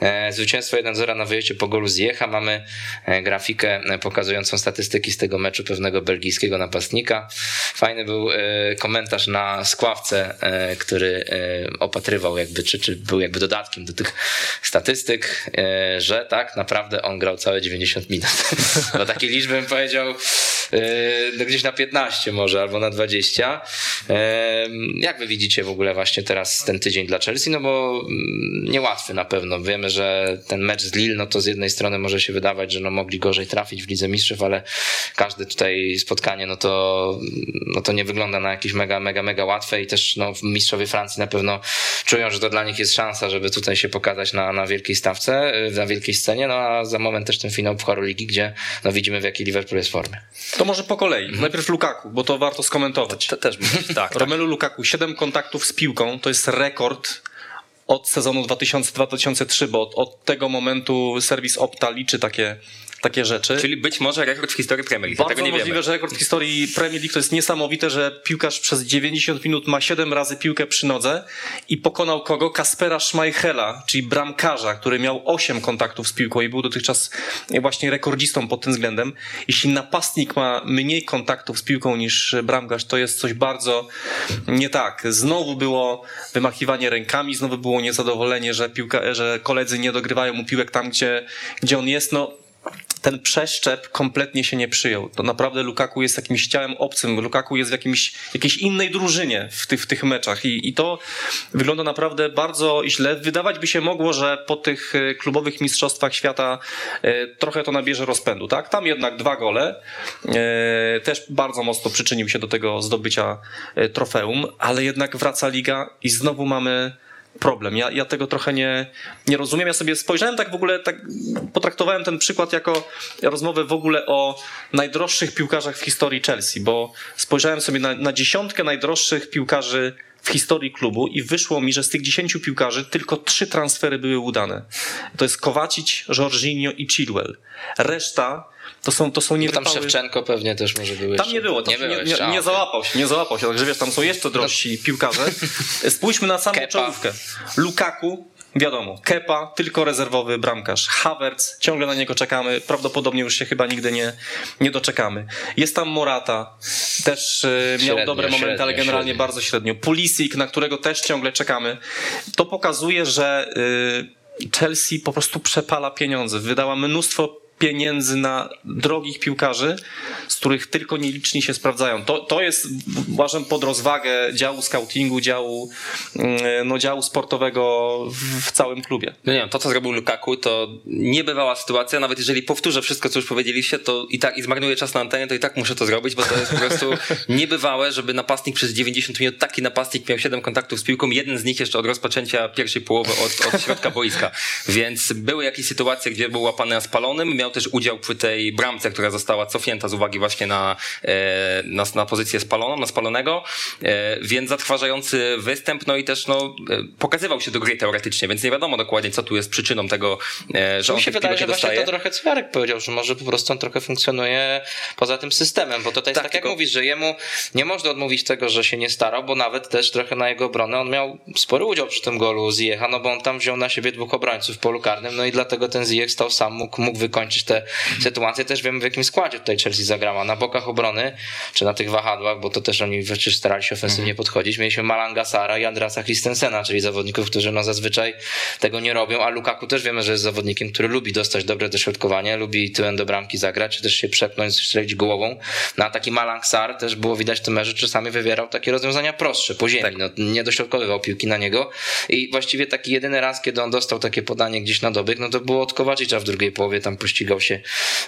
E, zwycięstwo 1-0 na wyjeździe po golu Zjecha. Mamy e, grafikę pokazującą statystyki z tego meczu pewnego belgijskiego napastnika. Fajny był komentarz na skławce, który opatrywał jakby, czy, czy był jakby dodatkiem do tych statystyk, że tak naprawdę on grał całe 90 minut. (laughs) No takie liczby bym powiedział no gdzieś na 15 może albo na 20. Jak wy widzicie w ogóle właśnie teraz ten tydzień dla Chelsea? No bo mm, niełatwy na pewno. Wiemy, że ten mecz z Lille, no to z jednej strony może się wydawać, że no mogli gorzej trafić w Lidze Mistrzów, ale każde tutaj spotkanie, no to, no to nie wygląda na jakieś mega, mega, mega łatwe i też no, mistrzowie Francji na pewno czują, że to dla nich jest szansa, żeby tutaj się pokazać na, na wielkiej stawce, na wielkiej scenie, no a za moment też ten finał Pucharu Ligi, gdzie no widzimy w jakiej Liverpool jest formie. To może po kolei. Mhm. Najpierw Lukaku, bo to warto skomentować. To, to też tak, (laughs) tak. Romelu Lukaku, 7 kontaktów z piłką, to jest rekord od sezonu 2000-2003, bo od, od, tego momentu serwis Opta liczy takie takie rzeczy. Czyli być może rekord w historii Premier League. Bardzo tego nie możliwe, wiemy. że rekord w historii Premier League to jest niesamowite, że piłkarz przez 90 minut ma 7 razy piłkę przy nodze i pokonał kogo? Kaspera Schmeichela, czyli bramkarza, który miał 8 kontaktów z piłką i był dotychczas właśnie rekordzistą pod tym względem. Jeśli napastnik ma mniej kontaktów z piłką niż bramkarz, to jest coś bardzo nie tak. Znowu było wymachiwanie rękami, znowu było niezadowolenie, że, piłka, że koledzy nie dogrywają mu piłek tam, gdzie, gdzie on jest. No, ten przeszczep kompletnie się nie przyjął. To naprawdę Lukaku jest jakimś ciałem obcym. Lukaku jest w jakimś, jakiejś innej drużynie w, tych w tych meczach I, i to wygląda naprawdę bardzo źle. Wydawać by się mogło, że po tych e, klubowych mistrzostwach świata e, trochę to nabierze rozpędu. Tak? Tam jednak dwa gole. E, też bardzo mocno przyczynił się do tego zdobycia trofeum, ale jednak wraca liga i znowu mamy problem. Ja, ja tego trochę nie, nie rozumiem. Ja sobie spojrzałem tak w ogóle, tak potraktowałem ten przykład jako rozmowę w ogóle o najdroższych piłkarzach w historii Chelsea, bo spojrzałem sobie na, na dziesiątkę najdroższych piłkarzy w historii klubu i wyszło mi, że z tych dziesięciu piłkarzy tylko trzy transfery były udane. To jest Kowacic, Jorginho i Chilwell. Reszta to są, to są niewypały... Tam Szewczenko pewnie też może były Tam nie było, tam nie, nie, nie, nie, załapał się, nie załapał się, także wiesz, tam są jeszcze drożsi no. piłkarze. (laughs) Spójrzmy na samą Kepa. czołówkę. Lukaku, wiadomo, Kepa, tylko rezerwowy bramkarz. Havertz, ciągle na niego czekamy, prawdopodobnie już się chyba nigdy nie, nie doczekamy. Jest tam Morata, też e, miał średnio, dobre momenty, średnio, ale generalnie średnio. bardzo średnio. Pulisic, na którego też ciągle czekamy. To pokazuje, że y, Chelsea po prostu przepala pieniądze. Wydała mnóstwo pieniędzy na drogich piłkarzy, z których tylko nieliczni się sprawdzają. To, to jest, uważam, pod rozwagę działu scoutingu, działu, mm, no, działu sportowego w, w całym klubie. No nie wiem, to co zrobił Lukaku, to niebywała sytuacja, nawet jeżeli powtórzę wszystko, co już powiedzieliście, to i tak i zmarnuję czas na antenie, to i tak muszę to zrobić, bo to jest po prostu (laughs) niebywałe, żeby napastnik przez 90 minut, taki napastnik miał 7 kontaktów z piłką, jeden z nich jeszcze od rozpoczęcia pierwszej połowy od, od środka boiska. Więc były jakieś sytuacje, gdzie był łapany na spalonym, miał też udział przy tej bramce, która została cofnięta z uwagi właśnie na, e, na, na pozycję spaloną, na spalonego, e, więc zatrważający występ, no i też no, e, pokazywał się do gry teoretycznie, więc nie wiadomo dokładnie, co tu jest przyczyną tego, że on się wydaje, że właśnie to trochę co Jarek powiedział, że może po prostu on trochę funkcjonuje poza tym systemem, bo to jest tak, tak tylko... jak mówisz, że jemu nie można odmówić tego, że się nie starał, bo nawet też trochę na jego obronę on miał spory udział przy tym golu Ziecha, no bo on tam wziął na siebie dwóch obrońców w polu karnym, no i dlatego ten Ziyech stał sam, mógł, mógł wykończyć tę sytuację. Też wiemy w jakim składzie tutaj Chelsea zagrała. Na bokach obrony, czy na tych wahadłach, bo to też oni przecież starali się ofensywnie mhm. podchodzić. Mieliśmy Malanga Sara i Andrasa Christensena, czyli zawodników, którzy no zazwyczaj tego nie robią, a Lukaku też wiemy, że jest zawodnikiem, który lubi dostać dobre dośrodkowanie, lubi tyłem do bramki zagrać, czy też się przepnąć, strzelić głową. No a taki Malang Sar też było widać w tym meczu, czasami wywierał takie rozwiązania prostsze, po ziemi. Tak. No, nie dośrodkowywał piłki na niego i właściwie taki jedyny raz, kiedy on dostał takie podanie gdzieś na dobyk, no to było od Kowacicza w drugiej połowie, tam pościgał się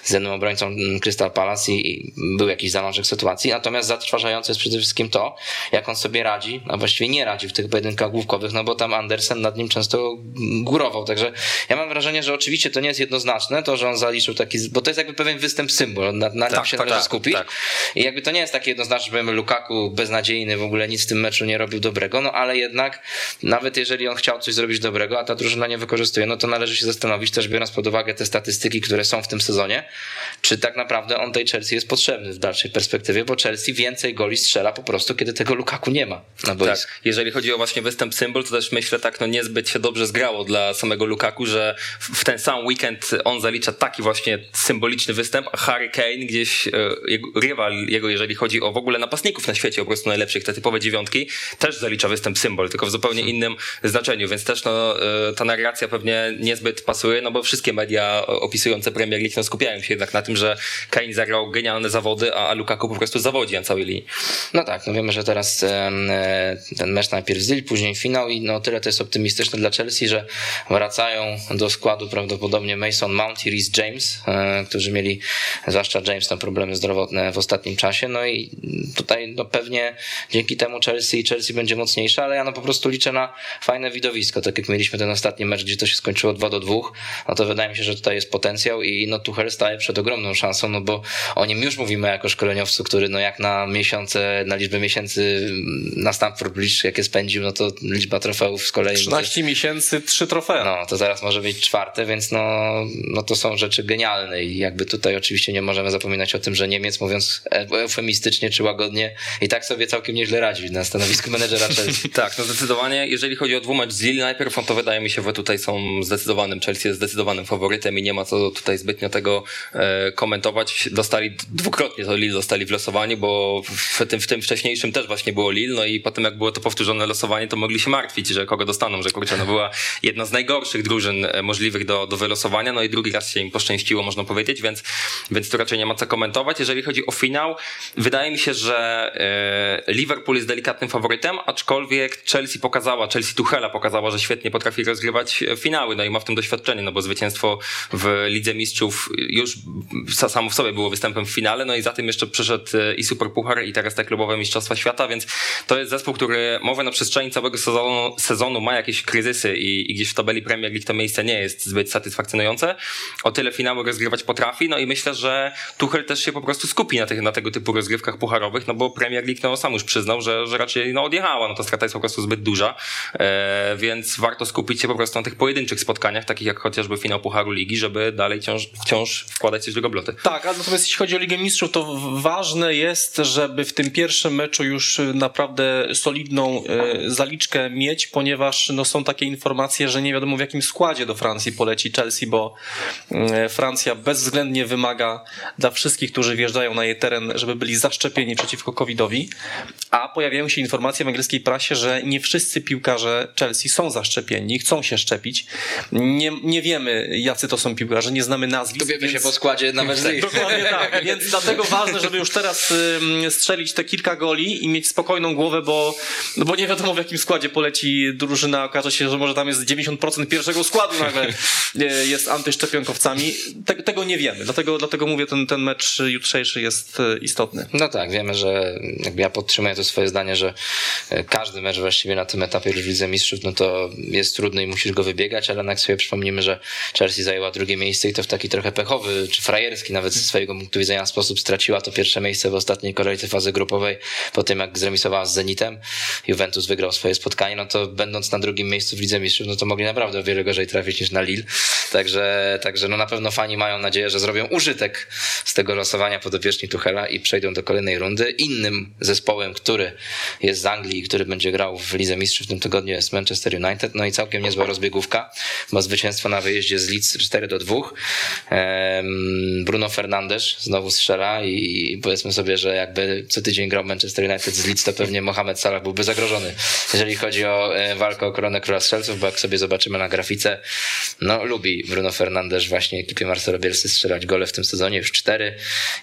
z jednym obrońcą mm, Crystal Palace i, był jakiś zalążek sytuacji, natomiast zatrważające jest przede wszystkim to, jak on sobie radzi, a właściwie nie radzi w tych pojedynkach główkowych, no bo tam Andersen nad nim często górował, także ja mam wrażenie, że oczywiście to nie jest jednoznaczne, to, że on zaliczył taki, bo to jest jakby pewien występ symbol, na, na tak, tym się tak, należy tak, skupić. tak. i jakby to nie jest takie jednoznaczne, że Lukaku beznadziejny, w ogóle nic w tym meczu nie robił dobrego, no ale jednak nawet jeżeli on chciał coś zrobić dobrego, a ta drużyna nie wykorzystuje, no to należy się zastanowić też biorąc pod uwagę te statystyki, które są w tym sezonie, czy tak naprawdę on tej Chelsea jest potrzebny w dalszej perspektywie, bo Chelsea więcej goli strzela po prostu, kiedy tego Lukaku nie ma na boisku. Tak. Jeżeli chodzi o właśnie występ symbol, to też myślę tak, no niezbyt się dobrze zgrało dla samego Lukaku, że w ten sam weekend on zalicza taki właśnie symboliczny występ, a Harry Kane gdzieś, e, jego, rywal jego, jeżeli chodzi o w ogóle napastników na świecie, po prostu najlepszych, te typowe dziewiątki, też zalicza występ symbol, tylko w zupełnie innym znaczeniu, więc też no, e, ta narracja pewnie niezbyt pasuje, no bo wszystkie media opisujące Premier League no, skupiają się jednak na tym, że Kane zagrał genialne zawody, a Lukaku po prostu zawodzi na całej linii. No tak, no wiemy, że teraz e, ten mecz najpierw z Lille, później finał i no tyle to jest optymistyczne dla Chelsea, że wracają do składu prawdopodobnie Mason Mount i Rhys James, e, którzy mieli, zwłaszcza James, tam problemy zdrowotne w ostatnim czasie, no i tutaj no pewnie dzięki temu Chelsea Chelsea będzie mocniejsza, ale ja no po prostu liczę na fajne widowisko, tak jak mieliśmy ten ostatni mecz, gdzie to się skończyło 2 do 2, no to wydaje mi się, że tutaj jest potencjał i no Tuchel staje przed ogromną szansą, no bo o nim już mówimy jako szkoleniowcu, który no jak na miesiące, na liczbę miesięcy na Stamford Bridge, jakie spędził, no to liczba trofeów z kolei... 13 to, miesięcy, 3 trofea. No, to zaraz może być czwarte, więc no, no to są rzeczy genialne i jakby tutaj oczywiście nie możemy zapominać o tym, że Niemiec mówiąc eufemistycznie czy łagodnie i tak sobie całkiem nieźle radzi na stanowisku menedżera Chelsea. (laughs) tak, no zdecydowanie. Jeżeli chodzi o dwumecz z Lille najpierw, to wydaje mi się, że tutaj są zdecydowanym, Chelsea jest zdecydowanym faworytem i nie ma co tutaj zbytnio tego e, komentować. Dostali dwukrotnie to Lille dostali w losowaniu, bo w tym, w tym wcześniejszym też właśnie było Lille, no i potem jak było to powtórzone losowanie, to mogli się martwić, że kogo dostaną, że kurczę, no była jedna z najgorszych drużyn e, możliwych do, do wylosowania, no i drugi raz się im poszczęściło, można powiedzieć, więc, więc tu raczej nie ma co komentować. Jeżeli chodzi o finał, wydaje mi się, że e, Liverpool jest delikatnym faworytem, aczkolwiek Chelsea pokazała, Chelsea Tuchela pokazała, że świetnie potrafi rozgrywać finały, no i ma w tym doświadczenie, no bo zwycięstwo w Lidze Mistrzów już samo w sobie było występem w finale, no i za tym jeszcze przyszedł i Superpuchar i teraz te klubowe Mistrzostwa Świata, więc to jest zespół, który może na przestrzeni całego sezonu, sezonu ma jakieś kryzysy i, i gdzieś w tabeli Premier League to miejsce nie jest zbyt satysfakcjonujące. O tyle finały rozgrywać potrafi, no i myślę, że Tuchel też się po prostu skupi na, tych, na tego typu rozgrywkach pucharowych, no bo Premier League no, sam już przyznał, że, że raczej no, odjechała, no ta strata jest po prostu zbyt duża, e, więc warto skupić się po prostu na tych pojedynczych spotkaniach, takich jak chociażby finał Pucharu Ligi, żeby dalej wciąż, wciąż wkładać coś do gobloty. Tak, a natomiast jeśli chodzi o Ligę Mistrzów, to ważne jest, żeby w tym pierwszym meczu już naprawdę solidną e, zaliczkę mieć, ponieważ no, są takie informacje, że nie wiadomo w jakim składzie do Francji poleci Chelsea, bo e, Francja bezwzględnie wymaga dla wszystkich, którzy wjeżdżają na jej teren, żeby byli zaszczepieni przeciwko COVID-owi, a pojawiają się informacje w angielskiej prasie, że nie wszyscy piłkarze Chelsea są zaszczepieni, chcą się szczepić. Nie, nie wiemy, jacy to są piłkarze, nie znamy znamy nazwisk. Tu wiemy więc... się po składzie (laughs) nawet nich. Dokładnie tak, więc dlatego ważne, żeby już teraz strzelić te kilka goli i mieć spokojną głowę, bo, no bo nie wiadomo w jakim składzie poleci drużyna, okaże się, że może tam jest 90% pierwszego składu nagle (laughs) e, jest antyszczepionkowcami. Te, tego nie wiemy, dlatego, dlatego mówię, ten, ten mecz jutrzejszy jest e, istotny. No tak, wiemy, że jakby ja podtrzymuję to swoje zdanie, że e, każdy mecz właściwie na tym etapie już w Lidze Mistrzów, no to jest trudny i musisz go wybiegać, ale jak sobie przypomnimy, że Chelsea zajęła drugie miejsce i to w taki trochę pechowy, czy frajerski nawet ze swojego punktu widzenia sposób straciła to pierwsze miejsce w ostatniej kolejce fazy grupowej, po tym jak zremisowała z Zenitem, Juventus wygrał swoje spotkanie, no to będąc na drugim miejscu w Lidze Mistrzów, no to mogli naprawdę o wiele gorzej trafić niż na Lille, także, także no na pewno fani mają nadzieję, że zrobią użytek z tego losowania podopieczni Tuchela i przejdą do kolejnej rundy. Innym zespołem, który jest z Anglii i który będzie grał w Lidze Mistrzów w tym tygodniu jest Manchester United, no i całkiem niezła rozbiegówka, bo zwycięstwo na wyjeździe z Leeds 4 do 2. Bruno Fernandes znowu strzela i powiedzmy sobie, że jakby co tydzień grał Manchester United z Leeds, to pewnie Mohamed Salah byłby zagrożony, jeżeli chodzi o e, walkę o koronę króla strzelców, bo jak sobie zobaczymy na grafice, no lubi Bruno Fernandes właśnie ekipie Marcelo Bielsy strzelać gole w tym sezonie, już cztery,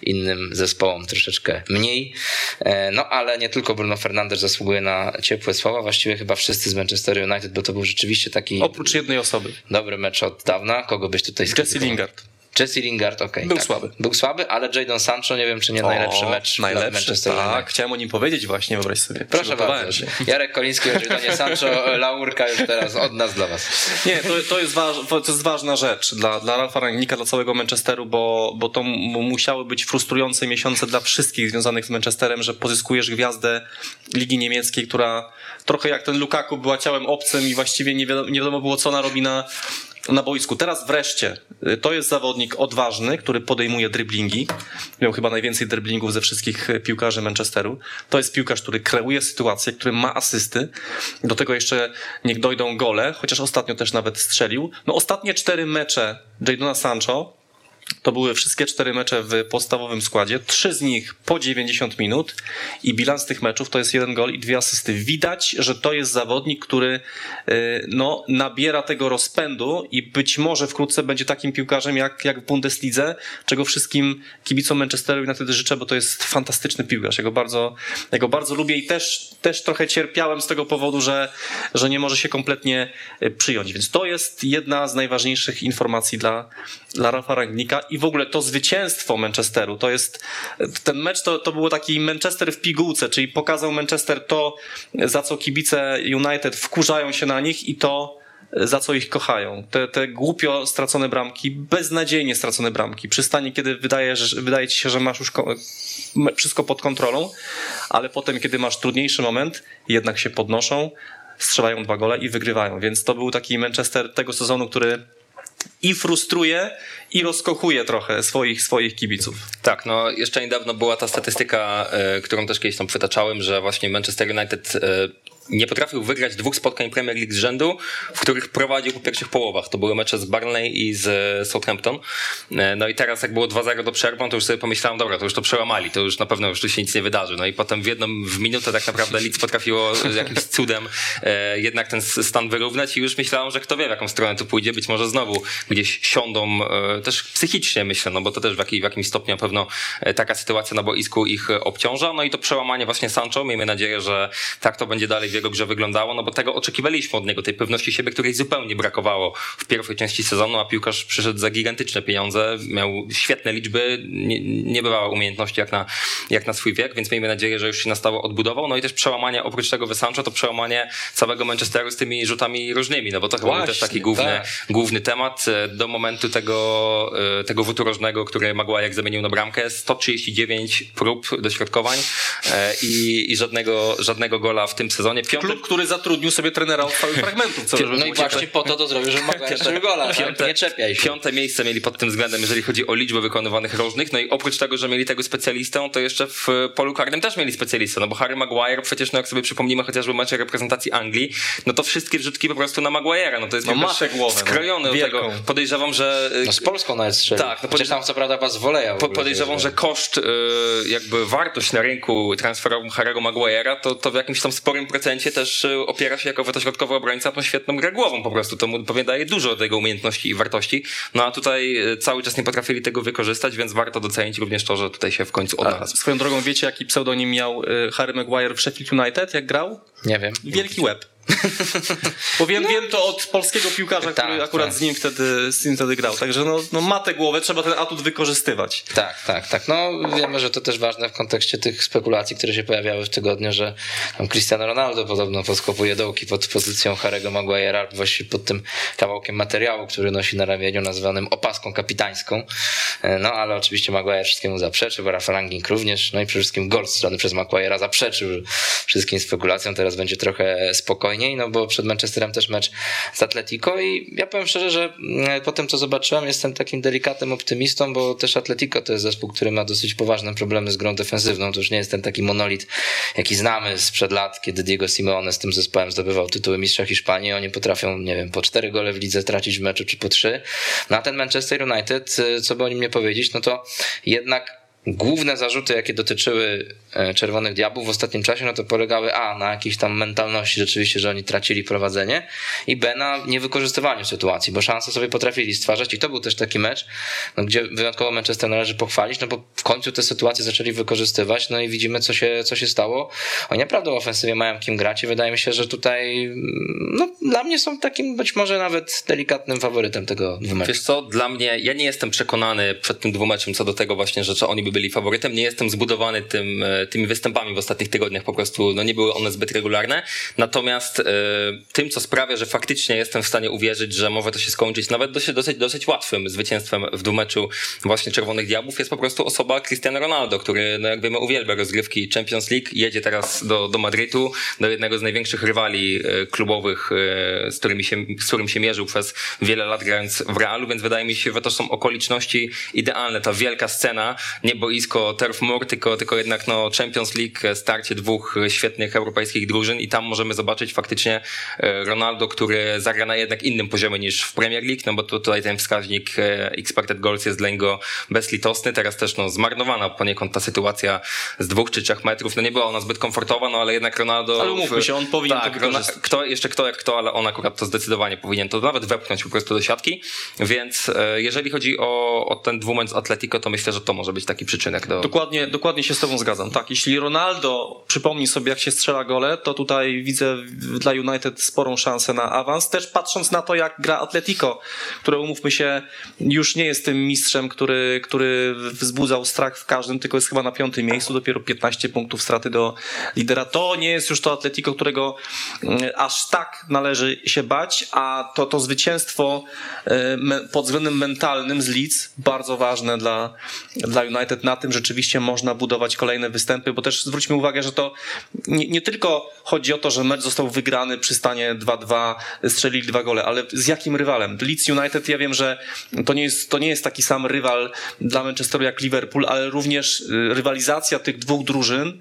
innym zespołom troszeczkę mniej, e, no ale nie tylko Bruno Fernandes zasługuje na ciepłe słowa, właściwie chyba wszyscy z Manchester United, bo to był rzeczywiście taki Oprócz jednej osoby. dobry mecz od dawna, kogo byś tutaj Jesse Lingard. Jesse Lingard, okej. Był tak. słaby. Był słaby, ale Jadon Sancho, nie wiem czy nie najlepszy O, mecz najlepszy, Manchester tak. United. Chciałem o nim powiedzieć właśnie, wyobraź sobie. Proszę bardzo. się. Jarek Koliński Jadonie Sancho, (laughs) laurka już teraz od nas dla was. Nie, to, to, jest waż, to jest ważna rzecz dla, dla Ralfa Rangnicka, dla całego Manchesteru, bo, bo to musiały być frustrujące miesiące dla wszystkich związanych z Manchesterem, że pozyskujesz gwiazdę Ligi Niemieckiej, która trochę jak ten Lukaku była ciałem obcym i właściwie nie wiadomo, nie wiadomo było, co ona robi na, na boisku. Teraz wreszcie y, to jest zawodnik odważny, który podejmuje driblingi. Miał chyba najwięcej driblingów ze wszystkich y, piłkarzy Manchesteru. To jest piłkarz, który kreuje sytuację, który ma asysty. Do tego jeszcze niech dojdą gole, chociaż ostatnio też nawet strzelił. No ostatnie cztery mecze Jadona Sancho to były wszystkie cztery mecze w podstawowym składzie, trzy z nich po 90 minut i bilans tych meczów to jest jeden gol i dwie asysty. Widać, że to jest zawodnik, który y, no, nabiera tego rozpędu i być może wkrótce będzie takim piłkarzem jak, jak w Bundeslidze, czego wszystkim kibicom Manchesteru United życzę, bo to jest fantastyczny piłkarz. Ja go bardzo, ja go bardzo lubię i też, też trochę cierpiałem z tego powodu, że, że nie może się kompletnie y, przyjąć. Więc to jest jedna z najważniejszych informacji dla, dla Rafa Rangnika i w ogóle to zwycięstwo Manchesteru, to jest, ten mecz to, to było taki Manchester w pigułce, czyli pokazał Manchester to, za co kibice United wkurzają się na nich i to, za co ich kochają. Te, te głupio stracone bramki, beznadziejnie stracone bramki, przy stanie, kiedy wydaje, wydaje ci się, że masz już ko- wszystko pod kontrolą, ale potem, kiedy masz trudniejszy moment, jednak się podnoszą, strzelają dwa gole i wygrywają. Więc to był taki Manchester tego sezonu, który i frustruje, i rozkochuje trochę swoich, swoich kibiców. Tak, no jeszcze niedawno była ta statystyka, e, którą też kiedyś tam przytaczałem, że właśnie Manchester United e, nie potrafił wygrać dwóch spotkań Premier League z rzędu, w których prowadził po pierwszych połowach. To były mecze z Barnley i z Southampton. E, No i teraz jak było 2-0 do przerwy, to już sobie pomyślałem, dobra, to już to przełamali, to już na pewno już tu się nic nie wydarzy. No i potem w jedną w minutę tak naprawdę Leeds potrafiło jakimś cudem e, jednak ten stan wyrównać i już myślałem, że kto wie w jaką stronę to pójdzie, być może znowu gdzieś siądą e, też psychicznie myślę, no bo to też w, w jakimś stopniu na pewno e, taka sytuacja na boisku ich e, obciąża. No i to przełamanie właśnie Sancho, miejmy nadzieję, że tak to będzie dalej jego grze wyglądało, no bo tego oczekiwaliśmy od niego, tej pewności siebie, której zupełnie brakowało w pierwszej części sezonu, a piłkarz przyszedł za gigantyczne pieniądze, miał świetne liczby, nie, nie bywała umiejętności jak na, jak na swój wiek, więc miejmy nadzieję, że już się na stałe odbudował. No i też przełamanie, oprócz tego Sancho, to przełamanie całego Manchesteru z tymi rzutami różnymi, no bo to chyba był Właśnie, też taki główny, tak. główny temat e, do momentu tego, e, tego rzutu rożnego, który Maguire zamienił na bramkę. 139 prób dośrodkowań e, i, i żadnego, żadnego gola w tym sezonie. Piąty, Klub, który zatrudnił sobie trenera od całych fragmentów. Co, No i właśnie po to to zrobił, że mogła (laughs) jeszcze gola. tak? Nie czepiaj się. Piąte miejsce mieli pod tym względem, jeżeli chodzi o liczbę wykonywanych rożnych. No i oprócz tego, że mieli tego specjalistę, to jeszcze w polu karnym też mieli specjalistę. No bo Harry Maguire, przecież no jak sobie przypomnimy chociażby mecze reprezentacji Anglii, no to wszystkie wrzutki po prostu na Maguire'a. No to jest No piłkarz ma tę głowę, no. skrojony do tego. Podejrzewam, że y, No z Polską nawet strzelił. Tak, no tam co prawda was woleja. Po, podejrzewam, że koszt, y, jakby wartość na rynku transferową Harry'ego Maguire'a, to, to w jakimś tam sporym procencie momencie też e, opiera się jako wetośrodkowy obrońca tą świetną grę głową po prostu. To mu pewnie daje dużo tego umiejętności i wartości. No a tutaj e, cały czas nie potrafili tego wykorzystać, więc warto docenić również to, że tutaj się w końcu odnalazł. A swoją drogą wiecie, jaki pseudonim miał Harry Maguire w Sheffield United, jak grał? Nie wiem. Wielki łeb. Bo wiem, no. wiem to od polskiego piłkarza, tak, który akurat tak. z, nim wtedy, z nim wtedy grał. Także no, no ma tę głowę, trzeba ten atut wykorzystywać. Tak, tak, tak. No wiemy, że to też ważne w kontekście tych spekulacji, które się pojawiały w tygodniu, że tam Cristiano Ronaldo podobno podkopuje dołki pod pozycją Harry'ego Maguire'a, właśnie pod tym kawałkiem materiału, który nosi na ramieniu, nazwanym opaską kapitańską. E, no ale oczywiście Maguire wszystkiemu zaprzeczył, Rafa Langing również, no i przede wszystkim gol strony przez Maguire'a zaprzeczył wszystkim spekulacjom. Teraz będzie trochę spokojnie spokojniej, no bo przed Manchesterem też mecz z Atletico i ja powiem szczerze, że mm, po tym co zobaczyłem jestem takim delikatnym optymistą, bo też Atletico to jest zespół, który ma dosyć poważne problemy z grą defensywną, to już nie jest ten taki monolit, jaki znamy sprzed lat, kiedy Diego Simeone z tym zespołem zdobywał tytuły mistrza Hiszpanii, oni potrafią, nie wiem, po cztery gole w lidze tracić w meczu, czy po trzy, no a ten Manchester United, co by o nim nie powiedzieć, no to jednak główne zarzuty, jakie dotyczyły e, Czerwonych Diabłów w ostatnim czasie, no to polegały A na jakiejś tam mentalności rzeczywiście, że oni tracili prowadzenie i B na niewykorzystywaniu sytuacji, bo szanse sobie potrafili stwarzać i to był też taki mecz, no, gdzie wyjątkowo Manchester należy pochwalić, no bo w końcu te sytuacje zaczęli wykorzystywać, no i widzimy co się, co się stało. Oni naprawdę w ofensywie mają kim grać i wydaje mi się, że tutaj no, dla mnie są takim być może nawet delikatnym faworytem tego dwumeczu. Wiesz co, dla mnie, ja nie jestem przekonany przed tym dwumeczem co do tego właśnie, że oni by byli faworytem. Nie jestem zbudowany tym, e, tymi występami w ostatnich tygodniach, po prostu no nie były one zbyt regularne. Natomiast e, tym, co sprawia, że faktycznie jestem w stanie uwierzyć, że może to się skończyć nawet dosyć, dosyć, dosyć łatwym zwycięstwem w dwumeczu właśnie Czerwonych Diabłów, jest po prostu osoba Cristiano Ronaldo, który, no jak wiemy, uwielbia rozgrywki Champions League, jedzie teraz do, do Madrytu, do jednego z największych rywali e, klubowych, z, którymi się, z którym się mierzył przez wiele lat grając w Realu, więc wydaje mi się, że to są okoliczności idealne. Ta wielka scena, nie boisko Turf Moor, tylko, tylko jednak no, Champions League, starcie dwóch świetnych europejskich drużyn i tam możemy zobaczyć faktycznie e, Ronaldo, który zagra na jednak innym poziomie niż w Premier League, no bo tutaj ten wskaźnik e, expected goals jest dla niego bezlitosny. Teraz też no, zmarnowana poniekąd ta sytuacja z dwóch czy trzech metrów. No nie była ona zbyt komfortowa, no ale jednak Ronaldo... Ale umówmy się, on powinien tak, to. Kto, jeszcze kto jak kto, ale on akurat to zdecydowanie powinien to nawet wepchnąć po prostu do siatki. Więc e, jeżeli chodzi o, o ten dwumecz z Atletico, to myślę, że to może być taki przyczynek do... Dokładnie, dokładnie się z tobą zgadzam. Tak, jeśli Ronaldo przypomni sobie, jak się strzela gole, to tutaj widzę dla United sporą szansę na awans. Też patrząc na to, jak gra Atletico, które umówmy się, już nie jest tym mistrzem, który, który wzbudzał strach w każdym, tylko jest chyba na piątym miejscu, dopiero 15 punktów straty do lidera. To nie jest już to Atletico, którego mm, aż tak należy się bać, a to, to zwycięstwo e, pod względem mentalnym z Leeds bardzo ważne dla, dla United na tym, rzeczywiście można budować kolejne występy, bo też zwróćmy uwagę, że to nie, nie tylko chodzi o to, że mecz został wygrany przy stanie 2-2, strzelili dwa gole, ale z jakim rywalem? Leeds United, ja wiem, że to nie jest, to nie jest taki sam rywal dla Manchesteru jak Liverpool, ale również y, rywalizacja tych dwóch drużyn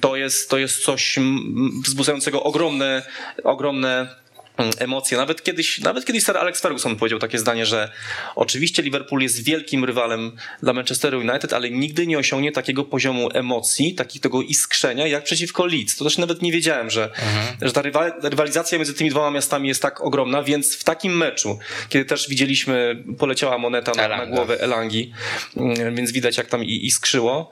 to jest, to jest coś wzbudzającego ogromne, ogromne emocje. Nawet kiedyś, nawet kiedyś Sir Alex Ferguson powiedział takie zdanie, że oczywiście Liverpool jest wielkim rywalem dla Manchesteru United, ale nigdy nie osiągnie takiego poziomu emocji, takiego iskrzenia jak przeciwko Leeds. To też nawet nie wiedziałem, że, mhm. że ta rywalizacja między tymi dwoma miastami jest tak ogromna, więc w takim meczu, kiedy też widzieliśmy, poleciała moneta na, na głowę Elangi, mm, więc widać jak tam iskrzyło,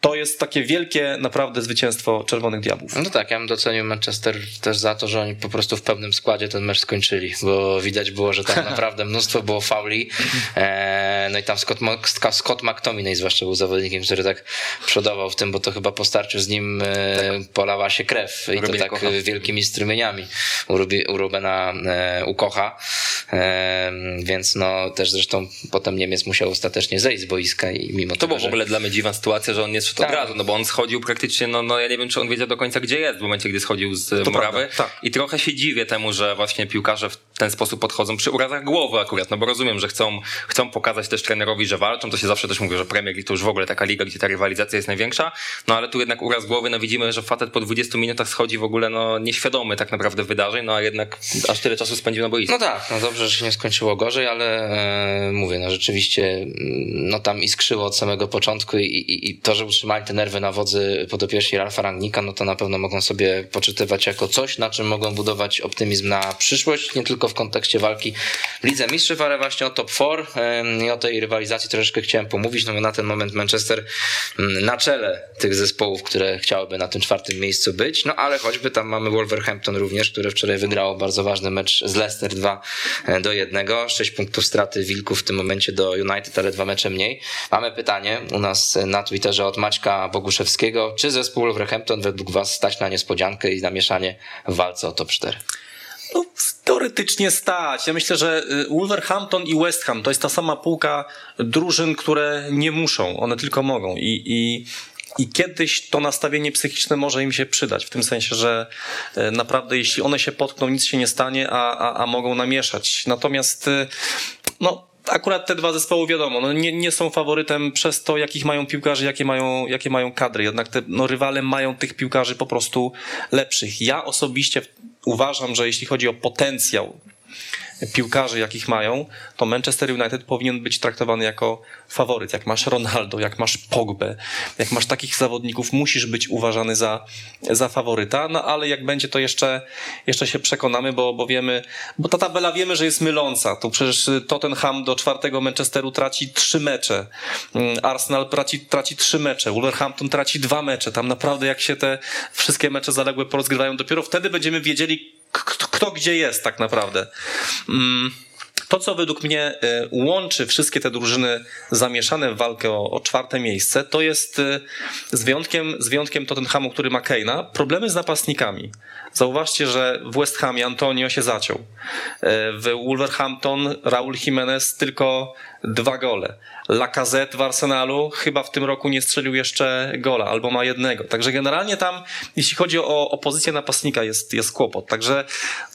to jest takie wielkie naprawdę zwycięstwo Czerwonych Diabłów. No tak, ja bym docenił Manchester też za to, że oni po prostu w pełnym składzie ten mecz skończyli, bo widać było, że tam (laughs) naprawdę mnóstwo było fauli. E, no i tam Scott, Scott McTominay zwłaszcza był zawodnikiem, który tak przodował w tym, bo to chyba po starciu z nim e, tak. polała się krew i to tak kocha. wielkimi strumieniami u, Rubena e, ukocha. Więc no też zresztą potem Niemiec musiał ostatecznie zejść z boiska i mimo to. To była w ogóle dla mnie dziwna sytuacja, że on nie tak. od razu, no bo on schodził praktycznie, no, no ja nie wiem, czy on wiedział do końca, gdzie jest w momencie, gdy schodził z to Morawy. tak. I trochę się dziwię temu, że właśnie piłkarze w ten sposób podchodzą. Przy urazach głowy akurat, no bo rozumiem, że chcą, chcą pokazać też trenerowi, że walczą, to się zawsze też mówi, że Premier League to już w ogóle taka liga, gdzie ta rywalizacja jest największa, no ale tu jednak uraz głowy, no widzimy, że facet po 20 minutach schodzi w ogóle no nieświadomy tak naprawdę wydarzeń, no a jednak aż tyle czasu spędził na boisku. No tak, no dobrze, że się nie skończyło gorzej, ale e, mówię, no rzeczywiście mm, no tam iskrzyło od samego początku i, i, i to, że utrzymali te nerwy na wodzy podopieczni Ralfa Rangnika, no to na pewno mogą sobie poczytywać jako coś, na czym mogą budować optymizm na przyszłość, nie tylko w kontekście walki w Lidze Mistrzów, ale właśnie o top 4 e, i o tej rywalizacji troszeczkę chciałem pomówić, no bo na ten moment Manchester mm, na czele tych zespołów, które chciałyby na tym czwartym miejscu być, no ale choćby tam mamy Wolverhampton również, które wczoraj wygrało bardzo ważny mecz z Leicester 2 do 1, 6 punktów straty Wilków w tym momencie do United, ale dwa mecze mniej. Mamy pytanie u nas na Twitterze od Maćka Boguszewskiego, czy zespół Wolverhampton według was stać na niespodziankę i zamieszanie w walce o top 4? No, teoretycznie stać. Ja myślę, że y, Wolverhampton i West Ham to jest ta sama półka drużyn, które nie muszą, one tylko mogą. I, i i kiedyś to nastawienie psychiczne może im się przydać, w tym sensie, że e, naprawdę jeśli one się potkną, nic się nie stanie, a, a, a mogą namieszać. Natomiast e, no, akurat te dwa zespoły wiadomo, no nie, nie są faworytem przez to, jakich mają piłkarzy, jakie mają, jakie mają kadry. Jednak te no, rywale mają tych piłkarzy po prostu lepszych. Ja osobiście uważam, że jeśli chodzi o potencjał piłkarzy, jakich mają, to Manchester United powinien być traktowany jako faworyt. Jak masz Ronaldo, jak masz Pogbę, jak masz takich zawodników, musisz być uważany za, za faworyta, no ale jak będzie to jeszcze, jeszcze się przekonamy, bo, bo wiemy, bo ta tabela wiemy, że jest myląca. Tu przecież Tottenham do czwartego Manchesteru traci trzy mecze, mm, Arsenal traci, traci trzy mecze, Wolverhampton traci dwa mecze. Tam naprawdę jak się te wszystkie mecze zaległe porozgrywają, dopiero wtedy będziemy wiedzieli, kto, gdzie jest tak naprawdę. Mm. To, co według mnie y, łączy wszystkie te drużyny zamieszane w walkę o, o czwarte miejsce, to jest y, z wyjątkiem, z wyjątkiem Tottenhamu, który ma Keina, problemy z napastnikami. Zauważcie, że w West Hamie Antonio się zaciął. Y, w Wolverhampton Raul Jimenez tylko dwa gole. Lacazette w Arsenalu chyba w tym roku nie strzelił jeszcze gola, albo ma jednego. Także generalnie tam, jeśli chodzi o, o pozycję napastnika, jest, jest kłopot. Także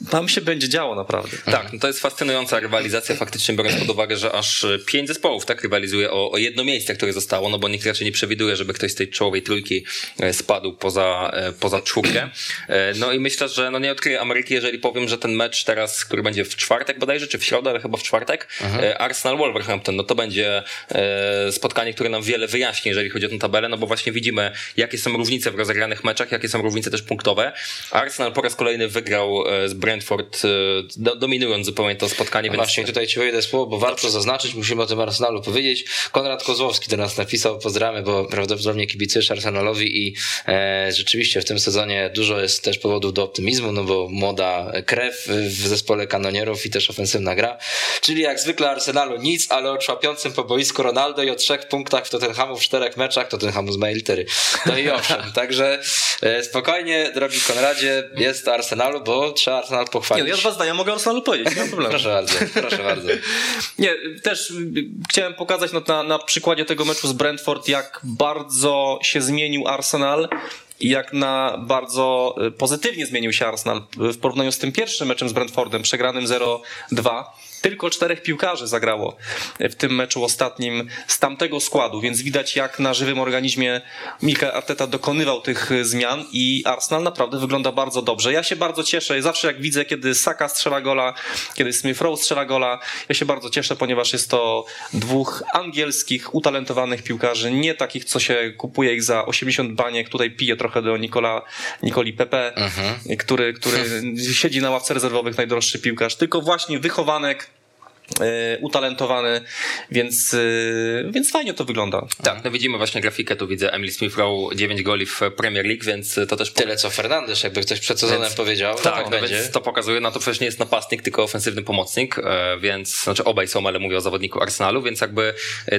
tam się będzie działo naprawdę. Tak, no to jest fascynująca rywalizacja, faktycznie biorąc pod uwagę, że aż pięć zespołów tak rywalizuje o, o jedno miejsce, które zostało, no bo nikt raczej nie przewiduje, żeby ktoś z tej czołowej trójki e, spadł poza, e, poza czwórkę. E, no i myślę, że no nie odkryję Ameryki, jeżeli powiem, że ten mecz teraz, który będzie w czwartek bodajże, czy w środę, ale chyba w czwartek, mhm. Arsenal-Wolverhampton, no to będzie E, spotkanie, które nam wiele wyjaśni, jeżeli chodzi o tę tabelę, no bo właśnie widzimy, jakie są różnice w rozegranych meczach, jakie są różnice też punktowe. Arsenal po raz kolejny wygrał e, z Brentford, e, dominując zupełnie to spotkanie. No więc... Właśnie tutaj ci wejdę słowo, bo warto zaznaczyć, musimy o tym Arsenalu powiedzieć. Konrad Kozłowski do nas napisał, pozdrawiamy, bo prawdopodobnie kibicujesz Arsenalowi i e, rzeczywiście w tym sezonie dużo jest też powodów do optymizmu, no bo młoda krew w zespole kanonierów i też ofensywna gra. Czyli jak zwykle Arsenalu nic, ale o człapiącym po boisku Ronaldo i o trzech punktach w Tottenhamu w czterech meczach Tottenhamu z mojej litery. No i owszem, (laughs) także e, spokojnie, drogi Konradzie, jest Arsenalu, bo trzeba Arsenal pochwalić. Nie, ja dwa zdania mogę Arsenalu powiedzieć, nie ma problemu. proszę bardzo, proszę bardzo. (laughs) Nie, też chciałem pokazać na, na, na przykładzie tego meczu z Brentford, jak bardzo się zmienił Arsenal jak na bardzo e, pozytywnie zmienił się Arsenal w porównaniu z tym pierwszym meczem z Brentfordem, przegranym 0-2 tylko czterech piłkarzy zagrało w tym meczu ostatnim z tamtego składu, więc widać jak na żywym organizmie Mika Arteta dokonywał tych zmian i Arsenal naprawdę wygląda bardzo dobrze. Ja się bardzo cieszę, zawsze jak widzę, kiedy Saka strzela gola, kiedy Smith Rowe strzela gola, ja się bardzo cieszę, ponieważ jest to dwóch angielskich, utalentowanych piłkarzy, nie takich, co się kupuje ich za 80 baniek, tutaj pije trochę do Nikola, Nikoli Pepe, mhm. który, który (laughs) siedzi na ławce rezerwowych, najdroższy piłkarz, tylko właśnie wychowanek, E, utalentowany, więc, e, więc fajnie to wygląda. Tak, no widzimy właśnie grafikę, tu widzę Emily Smith Rowe 9 goli w Premier League, więc to też... Tyle co Fernandes, jakby ktoś przed sezonem więc, powiedział. Tak, tak no będzie. więc to pokazuje, no to przecież nie jest napastnik, tylko ofensywny pomocnik, e, więc, znaczy obaj są, ale mówię o zawodniku Arsenalu, więc jakby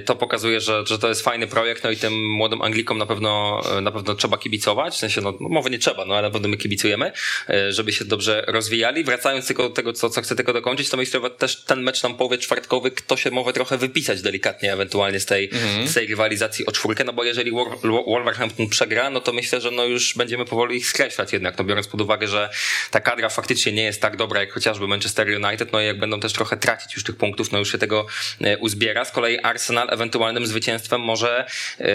to pokazuje, że, że to jest fajny projekt, no i tym młodym Anglikom na pewno, na pewno trzeba kibicować, w sensie, no, no może nie trzeba, no ale na pewno my kibicujemy, żeby się dobrze rozwijali. Wracając tylko do tego, co, co chcę tylko dokończyć, to myślę, że też ten mecz nam tam połowie czwartkowy kto się może trochę wypisać delikatnie ewentualnie z tej, mhm. z tej rywalizacji o czwórkę, no bo jeżeli Wolverhampton przegra, no to myślę, że no już będziemy powoli ich skreślać jednak, no biorąc pod uwagę, że ta kadra faktycznie nie jest tak dobra jak chociażby Manchester United, no i jak będą też trochę tracić już tych punktów, no już się tego e, uzbiera. Z kolei Arsenal ewentualnym zwycięstwem może e,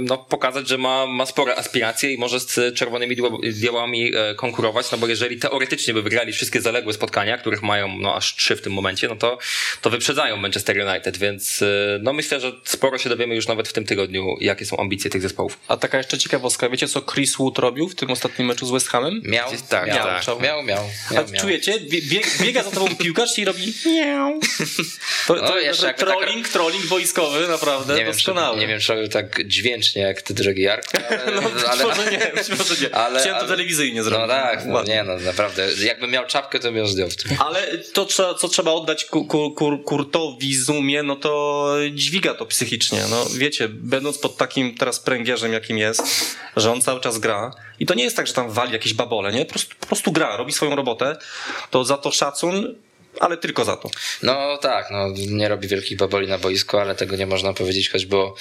no, pokazać, że ma, ma spore aspiracje i może z czerwonymi diałami e, konkurować, no bo jeżeli teoretycznie by wygrali wszystkie zaległe spotkania, których mają no aż trzy w tym momencie, no to, to wyprzedzają Manchester United, więc no myślę, że sporo się dowiemy już nawet w tym tygodniu, jakie są ambicje tych zespołów. A taka jeszcze ciekawostka, wiecie co Chris Wood robił w tym ostatnim meczu z West Hamem? Miał, tak, miał, tak. miał, miał, miał, A czujecie? biega za tobą piłkarz i robi miau. To, to, no, jeszcze trolling, tak... trolling wojskowy, naprawdę nie doskonały. Wiem, czy, nie wiem, czy robił tak dźwięcznie jak ty, drogi Jark. Ale, (laughs) no, ale, może nie, może nie. Ale, Chciałem to telewizyjnie zrobić. No tak, no, nie no, naprawdę. Jakbym miał czapkę, to bym ją zdjął w tym. Ale to, co trzeba oddać kur, kur, Kurtowi Zumie, no to dźwiga to psychicznie. No wiecie, będąc pod takim teraz pręgierzem, jakim jest, że on cały czas gra i to nie jest tak, że tam wali jakieś babole, nie? Po prostu, po prostu gra, robi swoją robotę, to za to szacun ale tylko za to. No tak, no, nie robi wielkich baboli na boisku, ale tego nie można powiedzieć choćby o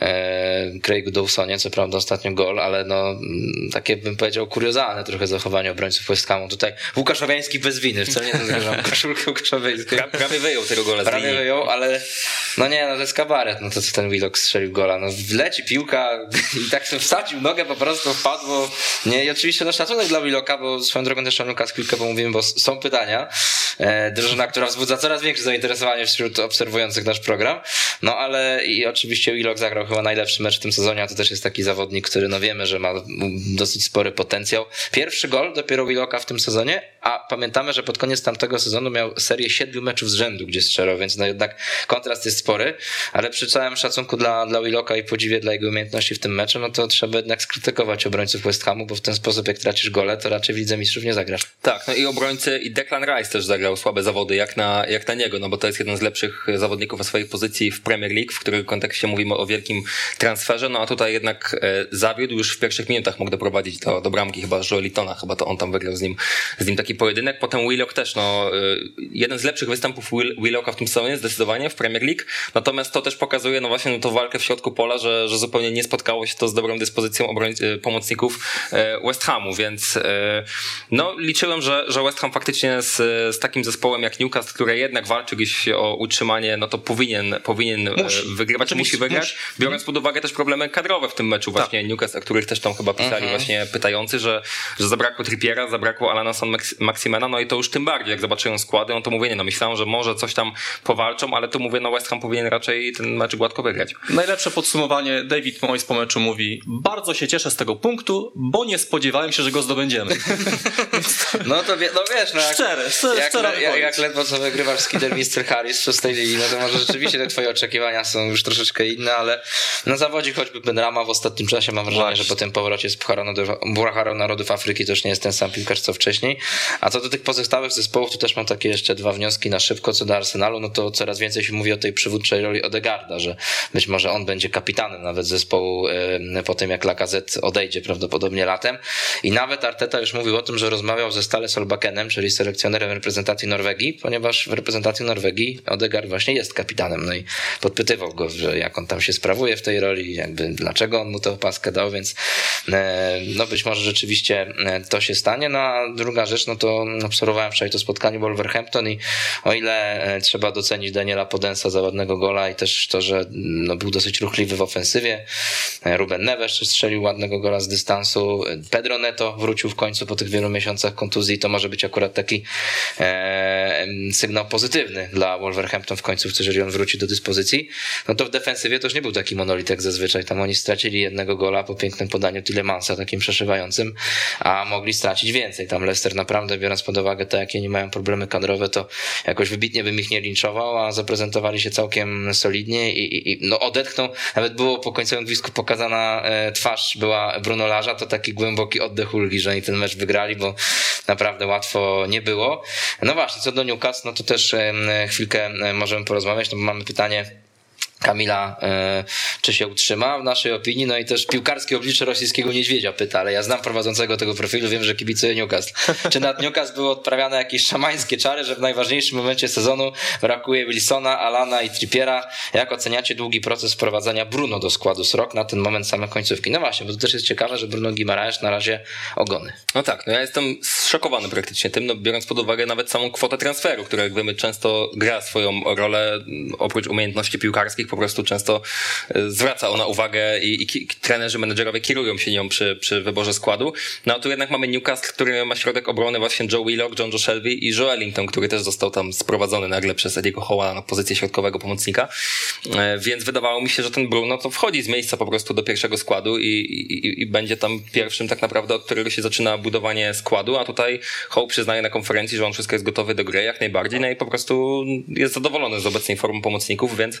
e, Craigu Dawsonie, co prawda ostatnio gol, ale no mm, takie bym powiedział kuriozalne trochę zachowanie obrońców West Hamu. Tutaj Łukasz Owiański bez winy, wcale nie zgadzam (laughs) koszulkę Łukaszowiejskiej. Prawie wyjął tego gola Prawie wyjął, ale no nie, no to jest kabaret, no to co ten Willock strzelił gola. No wleci piłka (laughs) i tak wsadził nogę, po prostu wpadło. Nie, i oczywiście no szacunek dla Willocka, bo swoją drogą też Lukas chwilkę pomówimy, bo są pytania. Drużyna, która wzbudza coraz większe zainteresowanie wśród obserwujących nasz program. No ale i oczywiście Willock zagrał chyba najlepszy mecz w tym sezonie, a to też jest taki zawodnik, który no wiemy, że ma dosyć spory potencjał. Pierwszy gol dopiero Willocka w tym sezonie, a pamiętamy, że pod koniec tamtego sezonu miał serię siedmiu meczów z rzędu, gdzie strzelał, więc no jednak kontrast jest spory, ale przy całym szacunku dla, dla Willocka i podziwie dla jego umiejętności w tym meczu, no to trzeba jednak skrytykować obrońców West Hamu, bo w ten sposób jak tracisz gole, to raczej widzę mistrzów nie zagrasz. Tak, no i obrońcy i Declan Rice też zagrał słabe zawody jak na, jak na niego, no bo to jest jeden z lepszych zawodników o swojej pozycji w Premier League, w którym kontekście mówimy o wielkim transferze, no a tutaj jednak e, zawiódł, już w pierwszych minutach mógł doprowadzić do, do bramki chyba Joelitona, chyba to on tam wygrał z nim, z nim taki pojedynek, potem Willock też, no e, jeden z lepszych występów Will, Willocka w tym sezonie zdecydowanie w Premier League, natomiast to też pokazuje no właśnie no, tą walkę w środku pola, że, że zupełnie nie spotkało się to z dobrą dyspozycją obroń, e, pomocników West Hamu, więc no liczyłem, że, że West Ham faktycznie z, z takim zespołem jak Newcastle, które jednak walczy gdzieś o utrzymanie, no to powinien, powinien musi. wygrywać, musi, musi wygrać, musi. biorąc pod uwagę też problemy kadrowe w tym meczu tak. właśnie Newcastle, o których też tam chyba pisali mhm. właśnie pytający, że, że zabrakło Trippiera, zabrakło Alana San Maximena, no i to już tym bardziej, jak zobaczyłem składy, no to mówię, nie, no myślałem, że może coś tam powalczą, ale tu mówię, no West Ham powinien raczej ten mecz gładko wygrać. Najlepsze podsumowanie, David Moyes po meczu mówi, bardzo się cieszę z tego punktu, bo nie spodziewałem się, że go zdobędziemy. (laughs) no to wie, no wiesz, no jak, szczere, szczere, jak, szczere jak, jak ledwo co wygrywasz z Kidderminster Harris przez tej linii, no to może rzeczywiście te twoje oczekiwania są już troszeczkę inne, ale na zawodzie choćby Benrama w ostatnim czasie mam wrażenie, Właśnie. że po tym powrocie z Pucharu Narodów Afryki to już nie jest ten sam piłkarz co wcześniej. A co do tych pozostałych zespołów, to też mam takie jeszcze dwa wnioski na szybko co do Arsenalu, no to coraz więcej się mówi o tej przywódczej roli Odegarda, że być może on będzie kapitanem nawet zespołu po tym jak Lacazette odejdzie prawdopodobnie latem. I nawet Arteta już mówił o tym, że rozmawiał ze Stale Solbakenem, czyli selekcjonerem reprezentacji Norwegii, ponieważ w reprezentacji Norwegii Odegaard właśnie jest kapitanem. No i podpytywał go, że jak on tam się sprawuje w tej roli, jakby dlaczego on mu tę opaskę dał, więc no być może rzeczywiście to się stanie. No a druga rzecz, no to obserwowałem wczoraj to spotkanie Wolverhampton i o ile e, trzeba docenić Daniela Podensa za ładnego gola i też to, że no, był dosyć ruchliwy w ofensywie, Ruben Neves strzelił ładnego gola z dystansu, Pedro Neto wrócił w końcu po tych wielu miesiącach kontuzji, to może być akurat taki e, sygnał pozytywny dla Wolverhampton w końcówce, jeżeli on wróci do dyspozycji, no to w defensywie to już nie był taki monolit jak zazwyczaj. Tam oni stracili jednego gola po pięknym podaniu Tillemansa, takim przeszywającym, a mogli stracić więcej. Tam Leicester naprawdę, biorąc pod uwagę to, jakie nie mają problemy kadrowe, to jakoś wybitnie bym ich nie linczował, a zaprezentowali się całkiem solidnie i, i, i no odetchnął. Nawet było po końcowym gwizdku pokazana e, twarz była Bruno Larza, to taki głęboki oddech ulgi, że oni ten mecz wygrali, bo naprawdę łatwo nie było. No właśnie, co do Newcastle, no to też chwilkę możemy porozmawiać, no bo mamy pytanie Kamila, e, czy się utrzyma w naszej opinii, no i też piłkarskie oblicze rosyjskiego niedźwiedzia pyta, ale ja znam prowadzącego tego profilu, wiem, że kibicuje Newcastle. Czy nad Newcastle były odprawiane jakieś szamańskie czary, że w najważniejszym momencie sezonu brakuje Wilsona, Alana i Trippiera? Jak oceniacie długi proces wprowadzania Bruno do składu Srok na ten moment same końcówki? No właśnie, bo to też jest ciekawe, że Bruno Guimaraes na razie ogony. No tak, no ja jestem zszokowany praktycznie tym, no biorąc pod uwagę nawet samą kwotę transferu, która jak wiemy często gra swoją rolę oprócz umiejętności piłkarskich po prostu często e, zwraca ona uwagę i, i trenerzy, menedżerowie kierują się nią przy, przy wyborze składu. No a tu jednak mamy Newcastle, który ma środek obrony właśnie Joe Willock, John Joe Shelby i Joe Ellington, który też został tam sprowadzony nagle przez Ediego Hoła na pozycję środkowego pomocnika. E, więc wydawało mi się, że ten Bruno to wchodzi z miejsca po prostu do pierwszego składu i, i, i będzie tam pierwszym tak naprawdę, od którego się zaczyna budowanie składu, a tutaj Hope przyznaje na konferencji, że on wszystko jest gotowy do gry jak najbardziej, no i po prostu jest zadowolony z obecnej formy pomocników, więc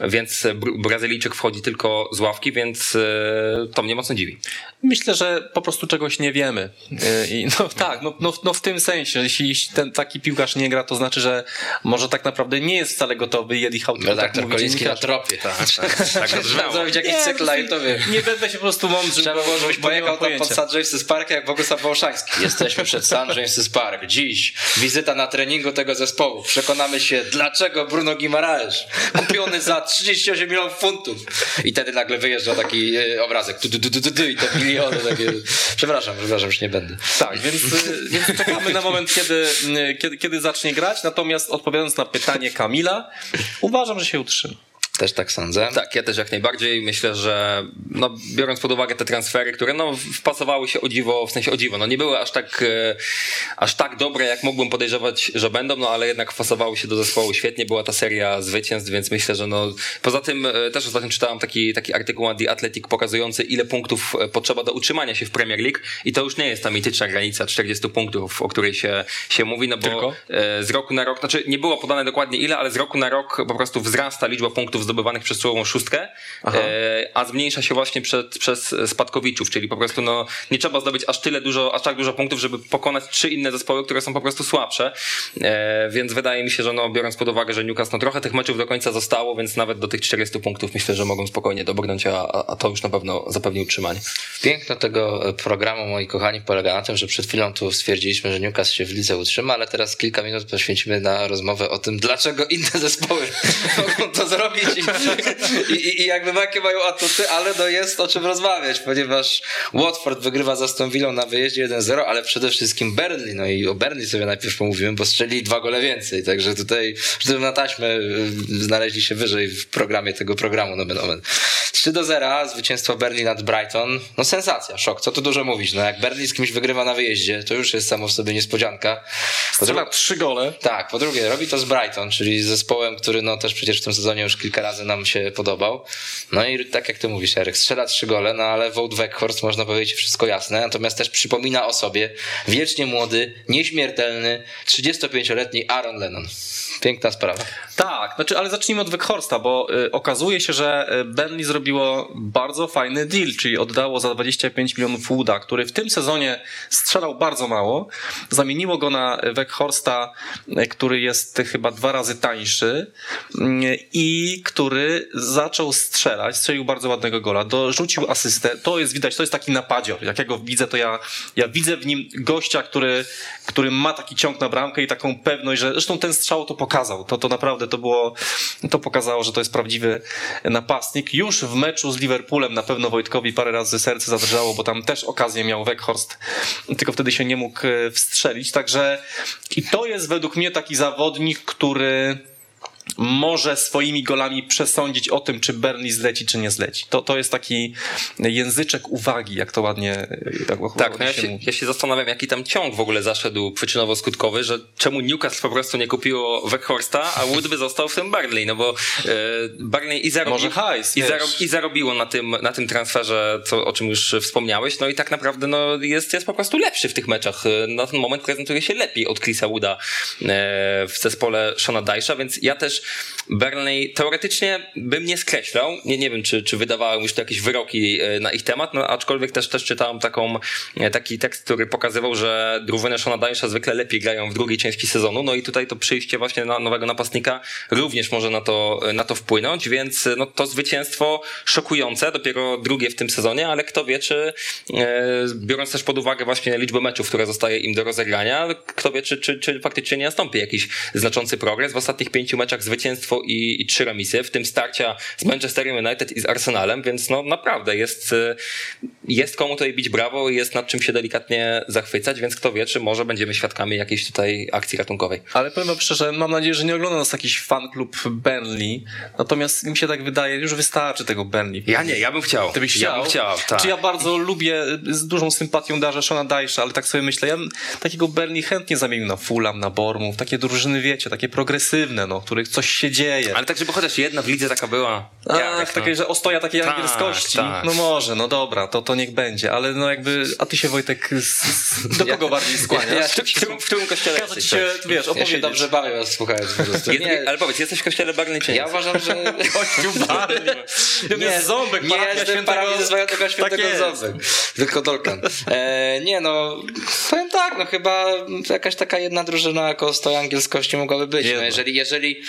więc Brazylijczyk wchodzi tylko z ławki, więc e, to mnie mocno dziwi. Myślę, że po prostu czegoś nie wiemy. E, I no (laughs) tak, no, no, no w tym sensie, jeśli ten taki piłkarz nie gra, to znaczy, że może tak naprawdę nie jest wcale gotowy i Eddie Howe tylko tak mówi Koliński na tropie. Tak, tak, tak, (laughs) tak zrobić jakiś cykl lightowy. Nie będę się po prostu mądrzył. Trzeba było, żebyś pojechał tam pod St. James's Park jak Bogusław Wołoszański. Jesteśmy przed St. James's Park. Dziś wizyta na treningu tego zespołu. Przekonamy się, dlaczego Bruno Guimaraes kupiony za 38 milionów funtów. I wtedy nagle wyjeżdża taki e, obrazek. I te miliony takie. Przepraszam, przepraszam, już nie będę. Tak, więc, e, więc czekamy na moment, kiedy, e, kiedy, kiedy zacznie grać. Natomiast odpowiadając na pytanie Kamila, uważam, że się utrzyma. Też tak sądzę. Tak, ja też jak najbardziej. Myślę, że no, biorąc pod uwagę te transfery, które no, wpasowały się o dziwo, w sensie o dziwo, no nie były aż tak, e, aż tak dobre, jak mógłbym podejrzewać, że będą, no ale jednak wpasowały się do zespołu świetnie. Była ta seria zwycięstw, więc myślę, że no poza tym e, też ostatnio czytałem taki, taki artykuł na The Athletic pokazujący, ile punktów e, potrzeba do utrzymania się w Premier League i to już nie jest ta mityczna granica 40 punktów, o której się, się mówi, no bo Tylko? z roku na rok, znaczy nie było podane dokładnie ile, ale z roku na rok po prostu wzrasta liczba punktów zdobywanych przez czołową szóstkę, e, a zmniejsza się właśnie przed, przez spadkowiczów, czyli po prostu no, nie trzeba zdobyć aż tyle dużo, aż tak dużo punktów, żeby pokonać trzy inne zespoły, które są po prostu słabsze, e, więc wydaje mi się, że no, biorąc pod uwagę, że Newcastle no, trochę tych meczów do końca zostało, więc nawet do tych 40 punktów myślę, że mogą spokojnie dobrnąć, a, a to już na pewno zapewni utrzymanie. Piękno tego programu, moi kochani, polega na tym, że przed chwilą tu stwierdziliśmy, że Newcastle się w lidze utrzyma, ale teraz kilka minut poświęcimy na rozmowę o tym, dlaczego inne zespoły (laughs) mogą to zrobić i, i, i jakby jakie mają atuty, ale no jest o czym rozmawiać, ponieważ Watford wygrywa za Stonvillą na wyjeździe 1-0, ale przede wszystkim Burnley, no i o Burnley sobie najpierw pomówimy, bo strzeli dwa gole więcej, także tutaj, żeby na taśmę y, znaleźli się wyżej w programie tego programu, no nomen 3 do 0, zwycięstwo Burnley nad Brighton, no sensacja, szok, co tu dużo mówić, no jak Burnley z kimś wygrywa na wyjeździe, to już jest samo w sobie niespodzianka. Strzela trzy gole. Tak, po drugie, robi to z Brighton, czyli z zespołem, który no też przecież w tym sezonie już kilka razy nam się podobał. No i tak jak ty mówisz, Eryk, strzela trzy gole, no ale Wout Weghorst można powiedzieć wszystko jasne, natomiast też przypomina o sobie wiecznie młody, nieśmiertelny, 35-letni Aaron Lennon. Piękna sprawa. Tak, znaczy, ale zacznijmy od Weghorsta, bo y, okazuje się, że y, Burnley zrobiło bardzo fajny deal, czyli oddało za 25 milionów Wooda, który w tym sezonie strzelał bardzo mało. Zamieniło go na Weghorsta, y, który jest chyba dwa razy tańszy y, i który zaczął strzelać, strzelił bardzo ładnego gola, dorzucił asystę. To jest widać, to jest taki napadzior. Jak ja go widzę, to ja, ja widzę w nim gościa, który, który ma taki ciąg na bramkę i taką pewność, że zresztą ten strzał to pokazał. To, to naprawdę to było, to pokazało, że to jest prawdziwy napastnik. Już w meczu z Liverpoolem na pewno Wojtkowi parę razy serce zadrżało, bo tam też okazję miał Weghorst, tylko wtedy się nie mógł e, wstrzelić. Także i to jest według mnie taki zawodnik, który może swoimi golami przesądzić o tym, czy Burnley zleci, czy nie zleci. To, to jest taki języczek uwagi, jak to ładnie tak, tak no ja, się, ja się zastanawiam, jaki tam ciąg w ogóle zaszedł przyczynowo-skutkowy, że czemu Newcastle po prostu nie kupiło Weghorsta, a Wood by został w tym Burnley, no bo e, Burnley i, zarobi, hajs, i, zarob, i zarobiło na tym, na tym transferze, co, o czym już wspomniałeś, no i tak naprawdę no, jest, jest po prostu lepszy w tych meczach. Na ten moment prezentuje się lepiej od Chrisa Wooda e, w zespole Shona Dysha, więc ja też Burnley teoretycznie bym nie skreślał, nie, nie wiem czy, czy wydawały już to jakieś wyroki e, na ich temat, no aczkolwiek też, też czytałem taką, e, taki tekst, który pokazywał, że drużyny Shona Dynesha zwykle lepiej grają w drugiej części sezonu, no i tutaj to przyjście właśnie na nowego napastnika również może na to, na to wpłynąć, więc no to zwycięstwo szokujące, dopiero drugie w tym sezonie, ale kto wie, czy e, biorąc też pod uwagę właśnie liczbę meczów, które zostaje im do rozegrania, kto wie, czy, czy, czy faktycznie nie nastąpi jakiś znaczący progres. W ostatnich pięciu meczach zwycięstwo i, i trzy remisy, w tym starcia z Manchester United i z Arsenalem, więc no naprawdę jest, e, jest komu tutaj bić brawo i jest nad czym się delikatnie zachwycać, więc kto wie, czy może będziemy świadkami jakiejś tutaj akcji ratunkowej. Ale powiem wam szczerze, mam nadzieję, że nie ogląda nas jakiś fan klub Burnley, natomiast mi się tak wydaje, już wystarczy tego Burnley. Ja nie, ja bym chciał. Ty byś chciał? Ja bym chciał, tak. Czy ja bardzo lubię, z dużą sympatią darzę Shona Dajsza, ale tak sobie myślę, ja bym takiego Burnley chętnie zamienił na Fulham, na Bormów, takie drużyny, wiecie, takie progresywne, no, których coś się dzieje. Ale tak, żeby chociaż jedna w lidze taka była. Ach, Jarek, no. takie, że ostoja takiej Tak, angielskości. tak. No może, no dobra, to, to niech będzie, ale no jakby, a ty się Wojtek, z, z, do kogo bardziej skłaniasz? Ja- W, w, którym- w którym kościele Kazać jesteś? się, wiesz, Ja się opowiedzieć. dobrze bawię was słuchając po prostu. Nie, ale powiedz, jesteś w kościele Burnley czy nie? ja uważam, że... (laughs) Kościół Barney. To Nie, jest ząbek, nie jestem świętego- parafii swojego Tak świętego jest. ząbek, tylko Dolkan. E, nie no, powiem tak, no chyba jakaś taka jedna drużyna jako stoj angielskości mogłaby być. No jeżeli, jeżeli,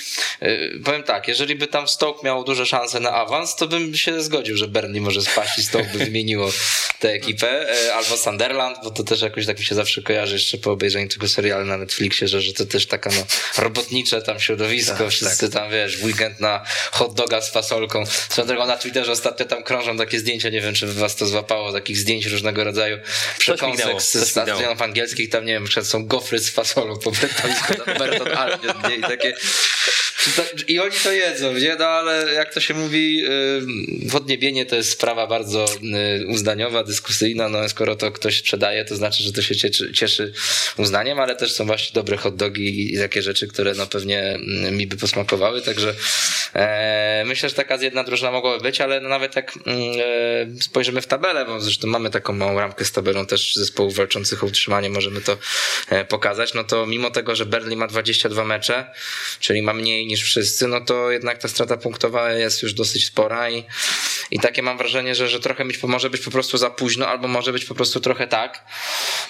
powiem tak, jeżeli by tam Stoke miał duże szanse na awans, to bym się zgodził, że Burnley może spaść i Stoke by wymieniło tę ekipę, e, albo Sunderland, bo to też jakoś tak mi się zawsze kojarzy jeszcze po obejrzeniu tego serialu na Netflixie, że, że to też taka no, robotnicze tam środowisko, Tak, wszyscy tam wiesz, weekend na hot doga z fasolką. Swoją drogą na Twitterze ostatnio tam krążą takie zdjęcia, nie wiem czy was to złapało, takich zdjęć różnego rodzaju przekąsek z, stadionów angielskich, tam nie wiem, są gofry z fasolą po brytyjsku, tam Berton Albion, nie? I takie I oni to jedzą, nie? No ale jak to się mówi, yy, podniebienie to jest sprawa bardzo yy, uznaniowa, dyskusyjna. No skoro to ktoś sprzedaje, to znaczy, że to się cieszy, cieszy uznaniem, ale też są właśnie dobre hot dogi i takie rzeczy, które no pewnie mm, mi by posmakowały, także e, myślę, że taka jedna drużyna mogłaby być, ale no nawet jak mm, e, spojrzymy w tabelę, bo zresztą mamy taką małą ramkę z tabelą też zespołów walczących o utrzymanie, możemy to e, pokazać, no to mimo tego, że Berlin ma 22 mecze, czyli ma mniej niż wszyscy, no to jednak ta strata punktowa jest już dosyć spora i, i takie mam wrażenie, że, że trochę być, może być po prostu za późno, albo może być po prostu trochę tak,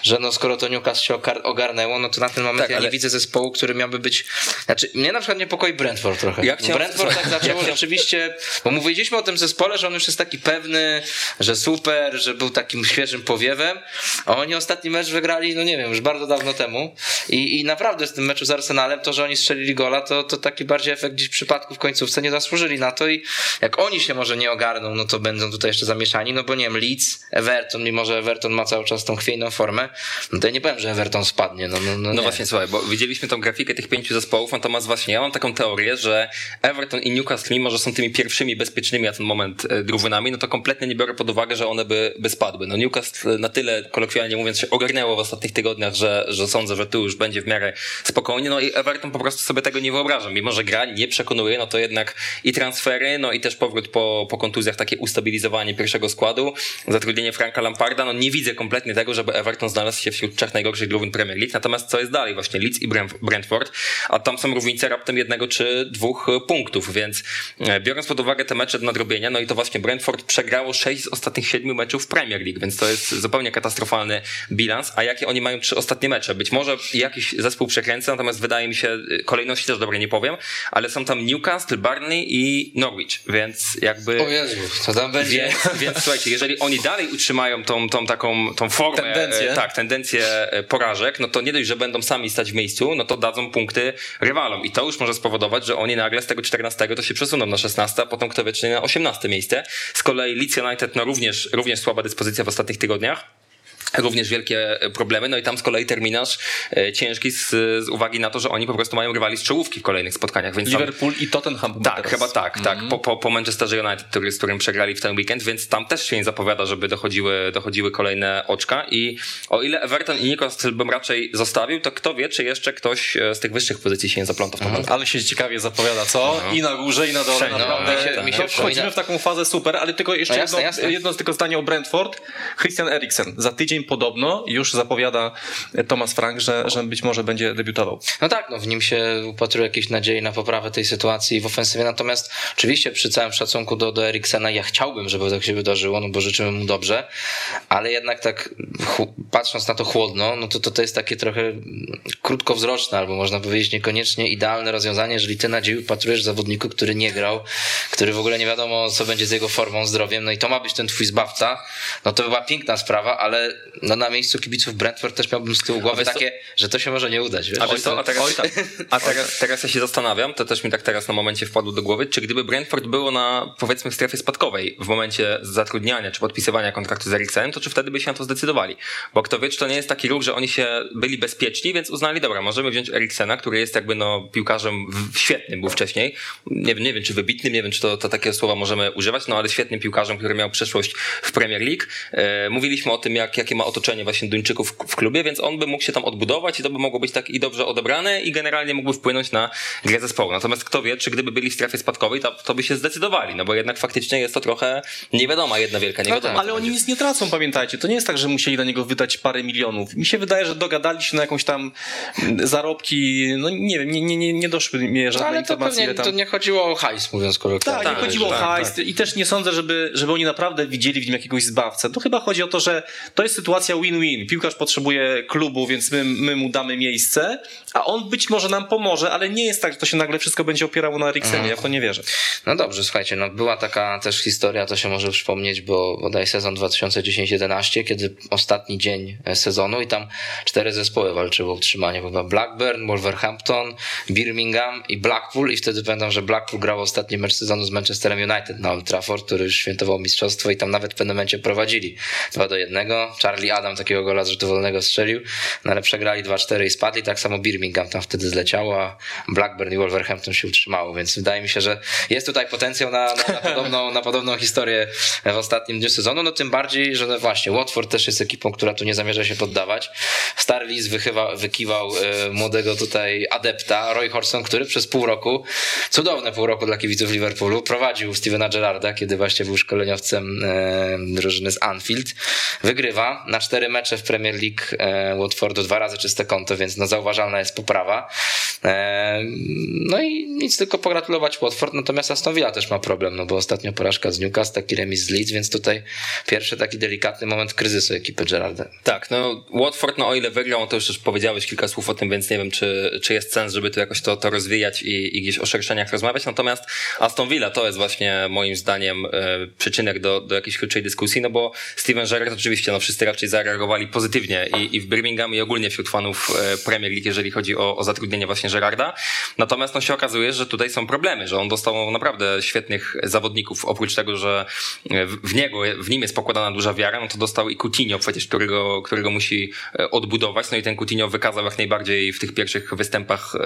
że no skoro to Newcastle się ogarnęło, no to na ten moment Tak, ja ale- nie widzę zespołu, który miałby być, znaczy mnie na przykład niepokoi Brentford trochę. Ja chciałem- Brentford tak zaczęło (laughs) ja rzeczywiście, bo mówiliśmy o tym zespole, że on już jest taki pewny, że super, że był takim świeżym powiewem, a oni ostatni mecz wygrali, no nie wiem, już bardzo dawno temu i, i naprawdę w tym meczu z Arsenalem to, że oni strzelili gola, to, to taki bardziej efekt gdzieś w przypadku w końcówce nie zasłużyli na to i jak oni się może nie ogarną, no to będą tutaj jeszcze zamieszani, no bo nie wiem, Leeds, Everton, mimo że Everton ma cały czas tą chwiejną formę, no to ja nie powiem, że Everton spadnie, no, no, no, No nie. właśnie, słuchaj, bo widzieliśmy tą grafikę tych pięciu zespołów, natomiast właśnie ja mam taką teorię, że Everton i Newcastle, mimo że są tymi pierwszymi bezpiecznymi na ten moment e, drużynami, no to kompletnie nie biorę pod uwagę, że one by, by spadły. No Newcastle na tyle, kolokwialnie mówiąc, się ogarnęło w ostatnich tygodniach, że, że sądzę, że tu już będzie w miarę spokojnie, no i Everton po prostu sobie tego nie wyobrażam. Mimo, że gra nie przekonuje, no to jednak i transfery, no i też powrót po, po kontuzjach, takie ustabilizowanie pierwszego składu, zatrudnienie Franka Lamparda, no nie widzę kompletnie tego, żeby Everton znalazł się wśród trzech najgorszych drużyn Premier League. Natomiast co jest dalej? Właśnie Leeds i Brent- Brentford, a tam są różnice raptem jednego czy dwóch punktów, więc e, biorąc pod uwagę te mecze do nadrobienia, no i to właśnie Brentford przegrało sześć z ostatnich siedmiu meczów Premier League, więc to jest zupełnie katastrofalny bilans, a jakie oni mają trzy ostatnie mecze? Być może jakiś zespół przekręca, natomiast wydaje mi się, e, kolejności też dobre nie powiem, ale są tam Newcastle, Barney i Norwich, więc jakby... O Jezu, to tam będzie... Więc, więc słuchajcie, jeżeli oni dalej utrzymają tą, tą taką tą formę, Tendencję. e, tak, tendencję e, porażek, no to nie dość, że będą sami stać w miejscu, no to dadzą punkty rywalom. I to już może spowodować, że oni nagle z tego 14 to się przesuną na 16, a potem kto wie, czy na 18 miejsce. Z kolei Leeds United, no również, również słaba dyspozycja w ostatnich tygodniach. Również wielkie problemy, no i tam z kolei terminarz e, ciężki z, z uwagi na to, że oni po prostu mają rywali z czołówki w kolejnych spotkaniach. Więc tam- Liverpool i Tottenham tak, teraz. chyba tak, tak. Po, po, po Manchesterze United, który, z którym przegrali w ten weekend, więc tam też się nie zapowiada, żeby dochodziły, dochodziły kolejne oczka. I o ile Everton i Newcastle bym raczej zostawił, to kto wie, czy jeszcze ktoś e, z tych wyższych pozycji się nie zapląta w tą walkę. Ale się ciekawie zapowiada, co? I na górze, i na dole. Wszędzie. Naprawdę. No, mi się- mi się No, wchodzimy w taką fazę super, ale tylko jeszcze No jasne, jedno, jasne. jedno tylko zdanie o Brentford. Christian Eriksen. Za tydzień podobno już zapowiada Thomas Frank, że, że być może będzie debiutował. No tak, no w nim się upatruje jakieś nadziei na poprawę tej sytuacji w ofensywie, natomiast oczywiście przy całym szacunku do, do Eriksena ja chciałbym, żeby tak się wydarzyło, no bo życzymy mu dobrze, ale jednak tak patrząc na to chłodno, no to, to to jest takie trochę krótkowzroczne, albo można powiedzieć niekoniecznie idealne rozwiązanie, jeżeli ty nadziei upatrujesz zawodniku, który nie grał, który w ogóle nie wiadomo co będzie z jego formą, zdrowiem, no i to ma być ten twój zbawca, no to była piękna sprawa, ale no na miejscu kibiców Brentford też miałbym z tyłu głowy takie, że to się może nie udać. Wiesz? A, wiesz co, a, teraz, a teraz, teraz ja się zastanawiam, to też mi tak teraz na momencie wpadło do głowy, czy gdyby Brentford było na powiedzmy strefie spadkowej w momencie zatrudniania czy podpisywania kontraktu z Eriksenem, to czy wtedy by się na to zdecydowali? Bo kto wie, czy to nie jest taki ruch, że oni się byli bezpieczni, więc uznali, dobra, możemy wziąć Eriksena, który jest jakby no piłkarzem świetnym był wcześniej. Nie wiem, nie wiem, czy wybitnym, nie wiem, czy to, to takie słowa możemy używać, no ale świetnym piłkarzem, który miał przeszłość w Premier League. E, mówiliśmy o tym, jak, jakie ma otoczenie właśnie Duńczyków w, klubie, więc on by mógł się tam odbudować i to by mogło być tak i dobrze odebrane i generalnie mógłby wpłynąć na grę zespołu. Natomiast kto wie, czy gdyby byli w strefie spadkowej, to, to by się zdecydowali, no bo jednak faktycznie jest to trochę niewiadoma, jedna wielka no niewiadoma. No ale oni nic nie tracą, pamiętajcie. To nie jest tak, że musieli na niego wydać parę milionów. Mi się wydaje, że dogadali się na jakąś tam zarobki, no nie wiem, nie, nie, nie, nie doszły mi żadne ale informacje. Pewnie, tam... to nie chodziło o hajs, mówiąc kolokwialnie. Tak, nie chodziło tak, o hajs tak. i też nie sądzę, żeby, żeby oni naprawdę widzieli w nim jakiegoś zbawcę. To chyba chodzi o to, że to jest sytuacja win-win. Piłkarz potrzebuje klubu, więc my, my mu damy miejsce, a on być może nam pomoże, ale nie jest tak, że to się nagle wszystko będzie opierało na Eriksenie. Mhm. Ja w to nie wierzę. No dobrze, słuchajcie, no była taka też historia, to się może przypomnieć, bo bodaj sezon 2010-11, kiedy ostatni dzień sezonu i tam cztery zespoły walczyły o utrzymanie. Chyba Blackburn, Wolverhampton, Birmingham i Blackpool i wtedy pamiętam, że Blackpool grał ostatni mecz sezonu z Manchesterem United na Old Trafford, który już świętował mistrzostwo i tam nawet w pewnym momencie prowadzili 2 do 1. Charlie Adam takiego gola z rzutu wolnego strzelił, no ale przegrali 2-4 i spadli, tak samo Birmingham tam wtedy zleciało, a Blackburn i Wolverhampton się utrzymało, więc wydaje mi się, że jest tutaj potencjał na, na, na, podobną, na podobną historię w ostatnim dniu sezonu, no tym bardziej, że no właśnie Watford też jest ekipą, która tu nie zamierza się poddawać. Stary Lis wykiwał e, młodego tutaj adepta, Roy Horson, który przez pół roku, cudowne pół roku dla kibiców Liverpoolu, prowadził Stevena Gerrarda, kiedy właśnie był szkoleniowcem e, drużyny z Anfield. Wygrywa na cztery mecze w Premier League e, Watfordu, dwa razy czyste konto, więc no zauważalna jest poprawa. E, no i nic tylko pogratulować Watford, natomiast Aston Villa też ma problem, no bo ostatnio porażka z Newcastle, taki remis z Leeds, więc tutaj pierwszy taki delikatny moment kryzysu ekipy Gerrarda. Tak, no Watford, no o ile wygrał, to już też powiedziałeś kilka słów o tym, więc nie wiem, czy, czy jest sens, żeby tu jakoś to, to rozwijać i, i gdzieś o szerszeniach rozmawiać, natomiast Aston Villa to jest właśnie moim zdaniem e, przyczynek do, do jakiejś krótszej dyskusji, no bo Steven Gerrard oczywiście, no wszyscy raczej zareagowali pozytywnie i, i w Birmingham i ogólnie wśród fanów e, Premier League, jeżeli chodzi o, o zatrudnienie właśnie Gerarda. Natomiast no się okazuje, że tutaj są problemy, że on dostał naprawdę świetnych zawodników. Oprócz tego, że w niego, w nim jest pokładana duża wiara, no to dostał i Coutinho przecież, którego, którego musi e, odbudować. No i ten Coutinho wykazał jak najbardziej w tych pierwszych występach e,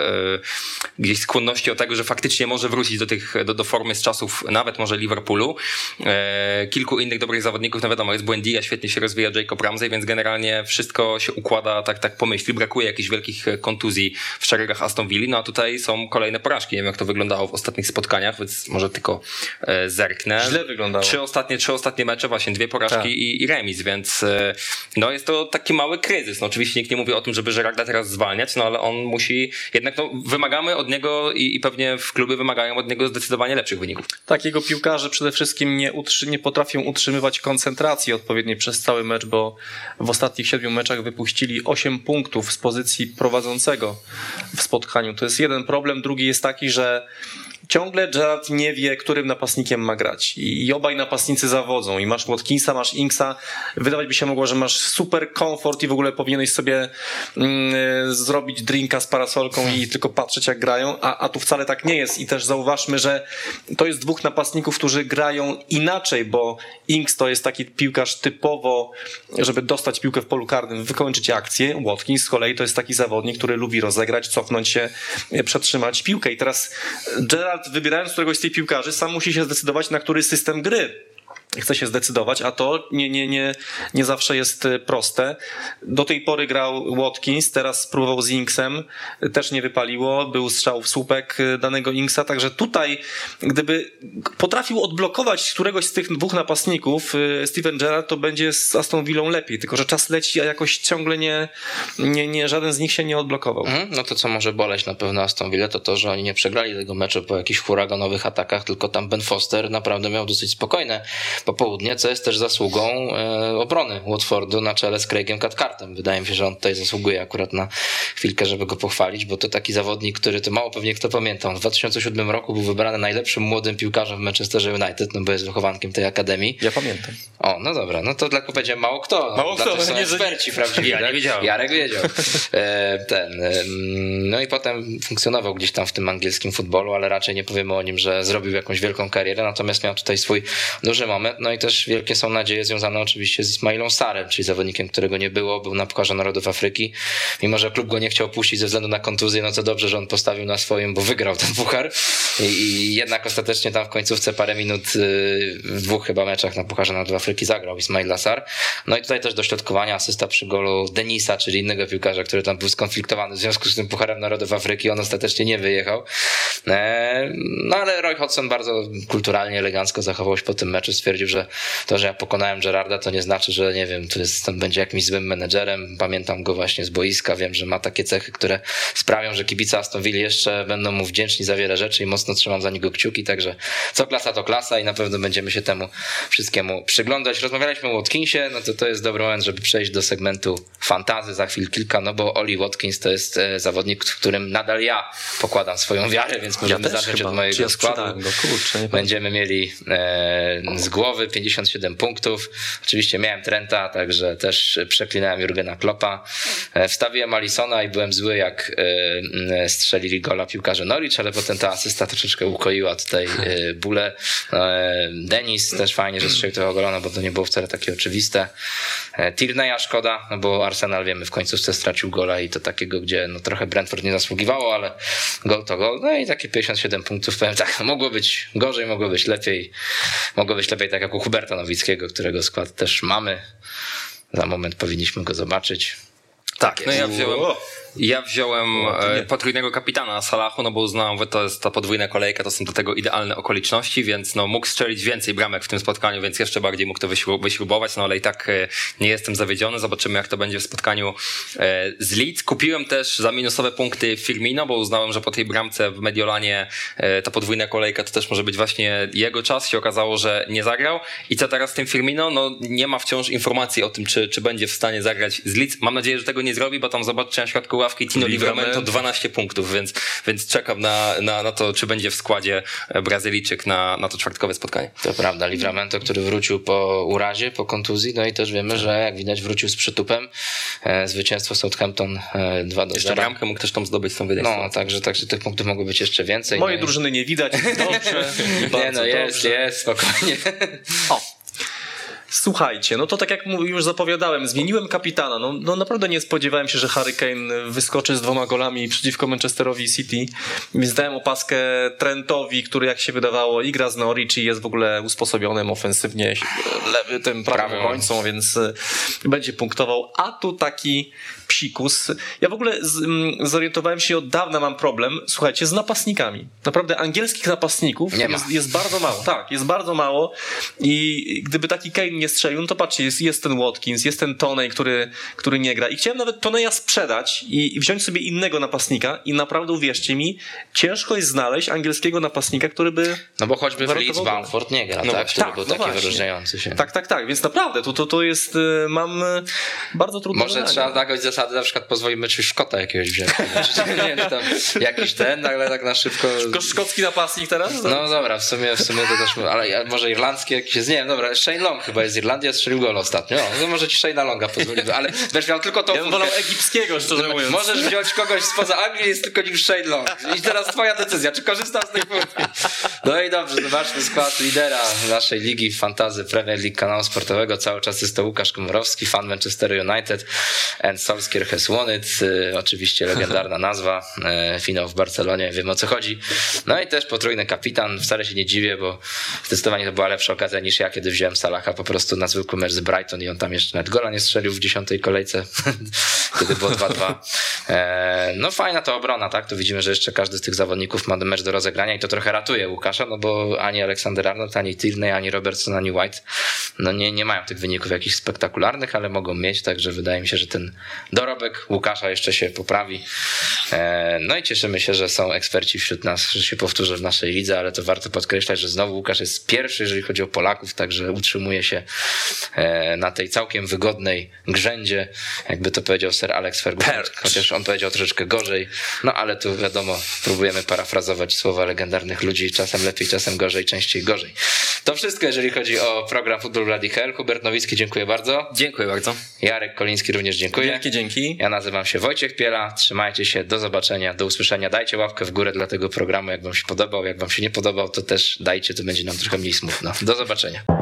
gdzieś skłonności do tego, że faktycznie może wrócić do tych, do, do formy z czasów nawet może Liverpoolu. Kilku innych dobrych zawodników, no wiadomo, jest Buendia, świetnie się rozwija Jacob Ramsey, więc generalnie wszystko się układa tak, tak po myśli. Brakuje jakichś wielkich kontuzji w szeregach Aston Villa, no a tutaj są kolejne porażki. Nie wiem, jak to wyglądało w ostatnich spotkaniach, więc może tylko e, zerknę. Źle wyglądało. Trzy ostatnie, trzy ostatnie mecze, właśnie dwie porażki tak. i, i remis, więc e, no jest to taki mały kryzys. No oczywiście nikt nie mówi o tym, żeby Gerarda teraz zwalniać, no ale on musi, jednak no, wymagamy od niego i, i pewnie w klubie wymagają od niego zdecydowanie lepszych wyników. Takiego piłkarze przede wszystkim nie, utrzy, nie potrafią utrzymywać koncentracji odpowiedniej przez cały mecz, bo w ostatnich siedmiu meczach wypuścili 8 punktów z pozycji prowadzącego w spotkaniu. To jest jeden problem. Drugi jest taki, że ciągle Gerard nie wie, którym napastnikiem ma grać. I, obaj napastnicy zawodzą. I masz Watkinsa, masz Inksa. Wydawać by się mogło, że masz super komfort i w ogóle powinieneś sobie mm, zrobić drinka z parasolką i tylko patrzeć, jak grają, a, a tu wcale tak nie jest. I też zauważmy, że to jest dwóch napastników, którzy grają inaczej, bo Inks to jest taki piłkarz typowo, żeby dostać piłkę w polu karnym, wykończyć akcję. Watkins z kolei to jest taki zawodnik, który lubi rozegrać, cofnąć się, przetrzymać piłkę. I teraz Gerard wybierając któregoś z tych piłkarzy, sam musi się zdecydować na który system gry chce się zdecydować, a to nie, nie, nie, nie zawsze jest e, proste. Do tej pory grał Watkins, teraz spróbował z Inksem, też nie wypaliło, był strzał w słupek e, danego Inksa, także tutaj gdyby potrafił odblokować któregoś z tych dwóch napastników e, Steven Gerrard, to będzie z Aston Villą lepiej, tylko że czas leci, a jakoś ciągle nie, nie, nie żaden z nich się nie odblokował. Mhm, no to co może boleć na pewno Aston Villa, to to, że oni nie przegrali tego meczu po jakichś huraganowych atakach, tylko tam Ben Foster naprawdę miał dosyć spokojne popołudnie, co jest też zasługą e, obrony Watfordu na czele z Craigiem Catcartem. Wydaje mi się, że on tutaj zasługuje akurat na chwilkę, żeby go pochwalić, bo to taki zawodnik, który to mało pewnie kto pamięta. On w 2007 roku był wybrany najlepszym młodym piłkarzem w Manchesterze United, no bo jest wychowankiem tej akademii. Ja pamiętam. O, no dobra, no to dla powiedziałem mało kto. No, Mało kto, są nie, eksperci prawdziwi. Ja nie tak? wiedziałem. Jarek wiedział. E, ten, no i potem funkcjonował gdzieś tam w tym angielskim futbolu, ale raczej nie powiemy o nim, że zrobił jakąś wielką karierę, natomiast miał tutaj swój duży moment. No i też wielkie są nadzieje związane oczywiście z Ismailą Sarem, czyli zawodnikiem, którego nie było, był na Pucharze Narodów Afryki. Mimo, że klub go nie chciał puścić ze względu na kontuzję, no to dobrze, że on postawił na swoim, bo wygrał ten puchar. I, i jednak ostatecznie tam w końcówce parę minut y, w dwóch chyba meczach na Pucharze Narodów Afryki zagrał Ismail Lasar. No i tutaj też dośrodkowania, asysta przy golu Denisa, czyli innego piłkarza, który tam był skonfliktowany w związku z tym Pucharem Narodów Afryki. On ostatecznie nie wyjechał. E, No ale Roy Hodgson bardzo kulturalnie, elegancko zachował się po tym meczu. Stwierdził, że to, że ja pokonałem Gerarda, to nie znaczy, że nie wiem, to jest, tam będzie jakimś złym menedżerem. Pamiętam go właśnie z boiska. Wiem, że ma takie cechy, które sprawią, że kibice Aston Villa jeszcze będą mu wdzięczni za wiele rzeczy i mocno trzymam za niego kciuki. Także co klasa, to klasa i na pewno będziemy się temu wszystkiemu przyglądać. Rozmawialiśmy o Watkinsie, no to to jest dobry moment, żeby przejść do segmentu fantazy za chwil kilka, no bo Oli Watkins to jest e, zawodnik, w którym nadal ja pokładam swoją wiarę, więc możemy zacząć od mojego ja składu. go, kurczę, Będziemy mieli e, z głowy 57 punktów. Oczywiście miałem Trenta, także też przeklinałem Jurgena Kloppa. E, wstawiłem Alisona i byłem zły, jak e, strzelili gola piłkarze Norwich, ale potem ta asysta troszeczkę ukoiła tutaj e, bóle. E, Denis też fajnie, że strzelił tego gola, no bo to nie było wcale takie oczywiste. Tierney'a szkoda, no bo Arsenal wiemy w końcówce stracił gola i to takiego, gdzie no trochę Brentford nie zasługiwało, ale gol to gol. No i takie 57 punktów, powiem tak, mogło być gorzej, mogło być lepiej. Mogło być lepiej tak jak u Huberta Nowickiego, którego skład też mamy. Za moment powinniśmy go zobaczyć. Tak, no ja wziąłem. Ja wziąłem e, potrójnego kapitana Salahu, no bo uznałem, że to jest ta podwójna kolejka, to są do tego idealne okoliczności, więc no mógł strzelić więcej bramek w tym spotkaniu, więc jeszcze bardziej mógł to wyśru- wyśrubować, no ale i tak e, nie jestem zawiedziony, zobaczymy jak to będzie w spotkaniu e, z Leeds. Kupiłem też za minusowe punkty Firmino, bo uznałem, że po tej bramce w Mediolanie ta podwójna kolejka to też może być właśnie jego czas, się okazało, że nie zagrał. I co teraz z tym Firmino? No nie ma wciąż informacji o tym, czy, czy będzie w stanie zagrać z Leeds. Mam nadzieję, że tego nie zrobi, bo tam zobaczcie na środku ławki Tino Livramento. Livramento 12 punktów, więc, więc czekam na, na, na to, czy będzie w składzie e, Brazylijczyk na, na to czwartkowe spotkanie. To prawda, Livramento, który wrócił po urazie, po kontuzji, no i też wiemy, że jak widać wrócił z przytupem. E, Zwycięstwo Southampton e, 2 do Jeszcze 0. bramkę mógł też tam zdobyć z tą. No, także, także tych punktów mogło być jeszcze więcej. Mojej No i- drużyny nie widać, (laughs) dobrze, Nie no, jest, dobrze. jest, spokojnie. O. (laughs) Słuchajcie, no to tak jak już zapowiadałem, zmieniłem kapitana. No, no naprawdę nie spodziewałem się, że Harry Kane wyskoczy z dwoma golami przeciwko Manchesterowi City. Więc dałem opaskę Trentowi, który jak się wydawało i gra z Norwich i jest w ogóle usposobionym ofensywnie lewy tym prawym obrońcą, więc y, będzie punktował. A tu taki psikus. Ja w ogóle z, mm, zorientowałem się od dawna mam problem, słuchajcie, z napastnikami. Naprawdę angielskich napastników jest, jest bardzo mało. Tak, jest bardzo mało i gdyby taki Kane nie strzelił, no to patrzcie, jest, jest ten Watkins, jest ten Tonej, który, który nie gra. I chciałem nawet Toneja sprzedać i, i wziąć sobie innego napastnika i naprawdę uwierzcie mi, ciężko jest znaleźć angielskiego napastnika, który by... No bo choćby w Leeds. Bamford nie gra, No tak? Który Tak, był no taki właśnie. wyróżniający się. Tak, tak, tak, więc naprawdę to, to, to jest, y, mam bardzo trudne Może zadanie. trzeba taką zasadę, na przykład pozwolimy czy Szkota jakiegoś wziąć. (laughs) Znaczy, nie wiem, tam jakiś ten, ale tak na szybko. Szkocki napastnik teraz? No dobra, w sumie, w sumie to też, ale może irlandzki jakiś jest, nie wiem, dobra, Shane Long chyba jest z Irlandii, strzelił gol ostatnio. No, może ci Shane'a Longa pozwolimy, ale będziesz miał tylko tą Ja bym wolał egipskiego, szczerze mówiąc. Możesz wziąć kogoś spoza Anglii, jest tylko nim Shane Long. I teraz twoja decyzja, czy korzystasz z tej furtki. No i dobrze, zobaczmy skład lidera naszej ligi Fantazy Premier League kanału sportowego. Cały czas jest to Łukasz Komorowski, fan Manchester United and Solskjaer Baskier Hesłonyc, oczywiście legendarna (laughs) nazwa, finał w Barcelonie, wiem o co chodzi. No i też potrójny kapitan, wcale się nie dziwię, bo zdecydowanie to była lepsza okazja niż ja, kiedy wziąłem Salaha po prostu na zwykły mecz z Brighton i on tam jeszcze nawet gola nie strzelił w dziesiątej kolejce, (laughs) kiedy było 2-2. No fajna to obrona, tak? Tu widzimy, że jeszcze każdy z tych zawodników ma mecz do rozegrania i to trochę ratuje Łukasza, no bo ani Aleksander Arnold, ani Tierney, ani Robertson, ani White no nie, nie mają tych wyników jakichś spektakularnych, ale mogą mieć, także wydaje mi się, że ten dorobek Łukasza jeszcze się poprawi. E, no i cieszymy się, że są eksperci wśród nas, że się powtórzę w naszej lidze, ale to warto podkreślać, że znowu Łukasz jest pierwszy, jeżeli chodzi o Polaków, także utrzymuje się e, na tej całkiem wygodnej grzędzie, jakby to powiedział Sir Alex Ferguson, chociaż on powiedział troszeczkę gorzej, no ale tu wiadomo, próbujemy parafrazować słowa legendarnych ludzi, czasem lepiej, czasem gorzej, częściej gorzej. To wszystko, jeżeli chodzi o program Football Bloody Hell. Hubert Nowicki, dziękuję bardzo. Dziękuję bardzo. Jarek Koliński również dziękuję. Wielkie dzięki. Ja nazywam się Wojciech Piela. Trzymajcie się, do zobaczenia, do usłyszenia. Dajcie łapkę w górę dla tego programu, jak wam się podobał. Jak wam się nie podobał, to też dajcie, to będzie nam trochę mniej smutno. Do zobaczenia.